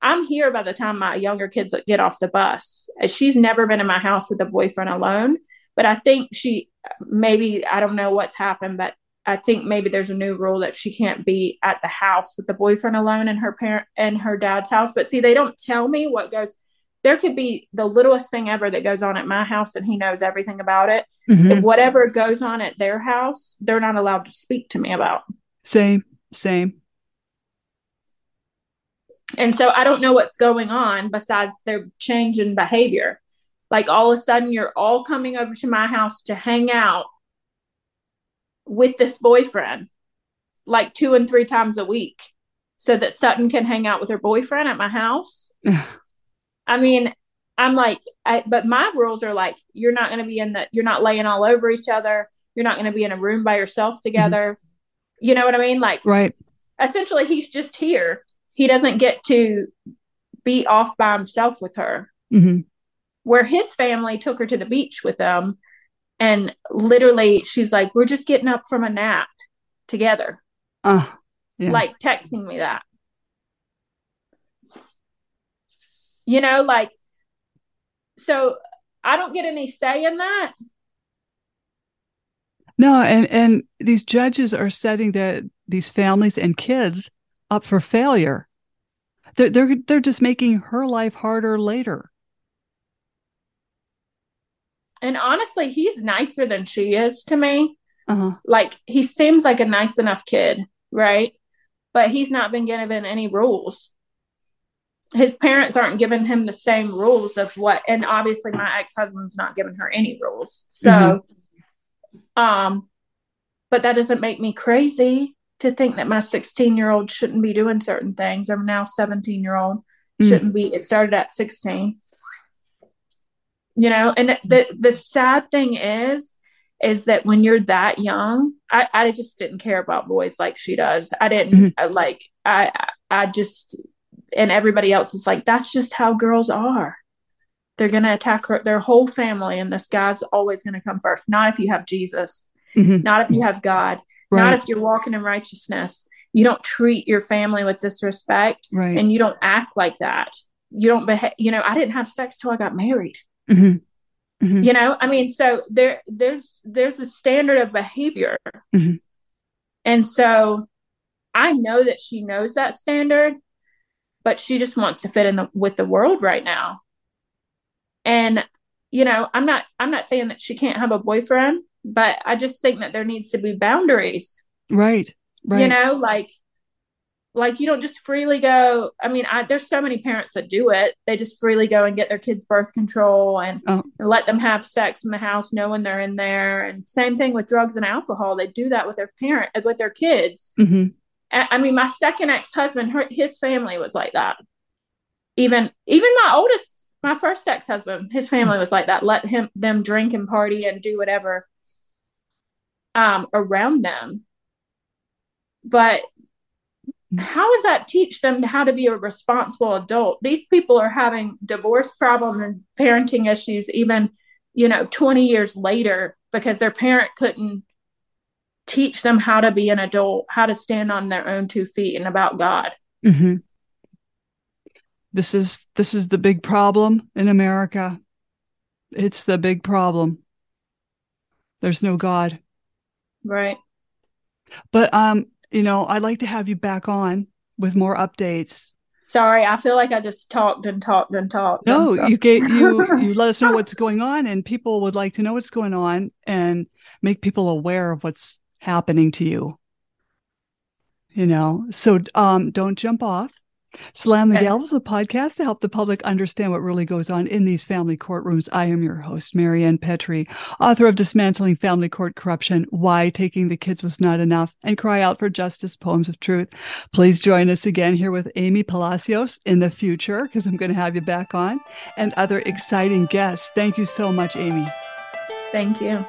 I'm here by the time my younger kids get off the bus. She's never been in my house with a boyfriend alone, but I think she maybe I don't know what's happened, but I think maybe there's a new rule that she can't be at the house with the boyfriend alone in her parent and her dad's house. But see, they don't tell me what goes. There could be the littlest thing ever that goes on at my house and he knows everything about it. Mhm. If whatever goes on at their house, they're not allowed to speak to me about. Same, same. And so I don't know what's going on besides their change in behavior. Like all of a sudden, you're all coming over to my house to hang out with this boyfriend like two and three times a week so that Sutton can hang out with her boyfriend at my house. I mean, I'm like, I, but my rules are like, you're not going to be in the, you're not laying all over each other. You're not going to be in a room by yourself together. You know what I mean? Like, right. essentially he's just here. He doesn't get to be off by himself with her. hmm Where his family took her to the beach with them, and literally she's like, "We're just getting up from a nap together," Uh, yeah. like texting me that. You know, like, so I don't get any say in that. no, and and these judges are setting the these families and kids up for failure. They're they're they're just making her life harder later. And honestly, he's nicer than she is to me. Uh-huh. like he seems like a nice enough kid, right? But he's not been given any rules. His parents aren't giving him the same rules of what, and obviously my ex husband's not giving her any rules. So, um, but that doesn't make me crazy to think that my 16 year old shouldn't be doing certain things, or now 17 year old Mm. shouldn't be. It started at 16. You know, and the the sad thing is, is that when you're that young, I, I just didn't care about boys like she does. I didn't I, like I I just and everybody else is like that's just how girls are. They're gonna attack her their whole family, and this guy's always gonna come first. Not if you have Jesus, Mhm. not if you have God, not if you're walking in righteousness. You don't treat your family with disrespect, Right. and you don't act like that. You don't behave. You know, I didn't have sex till I got married Mhm. Mhm. you know i mean so there there's there's a standard of behavior Mhm. and so i know that she knows that standard but she just wants to fit in the, with the world right now and you know i'm not i'm not saying that she can't have a boyfriend but i just think that there needs to be boundaries Right. Right. you know like like you don't just freely go i mean I, there's so many parents that do it they just freely go and get their kids birth control and, Oh. and let them have sex in the house knowing they're in there and same thing with drugs and alcohol they do that with their parent with their kids hmm I, mean my second ex-husband her, his family was like that. Even even my oldest my first ex-husband his family was like that. Let him them drink and party and do whatever um around them. But how does that teach them how to be a responsible adult? These people are having divorce problems and parenting issues even you know 20 years later because their parent couldn't teach them how to be an adult how to stand on their own two feet and about god hmm This is this is the big problem in America. It's the big problem. There's no God. right But um, you know, I'd like to have you back on with more updates. sorry i feel like i just talked and talked and talked No, sorry. you gave you you let us know what's going on, and people would like to know what's going on and make people aware of what's happening to you. You know, so um, don't jump off. Slam the. Gavel is a podcast to help the public understand what really goes on in these family courtrooms. I am your host, Marianne Petrie, author of Dismantling Family Court Corruption, Why Taking the Kids Was Not Enough, and Cry Out for Justice, Poems of Truth. Please join us again here with Amy Palacios in the future, because I'm going to have you back on, and other exciting guests. Thank you so much, Amy. thank you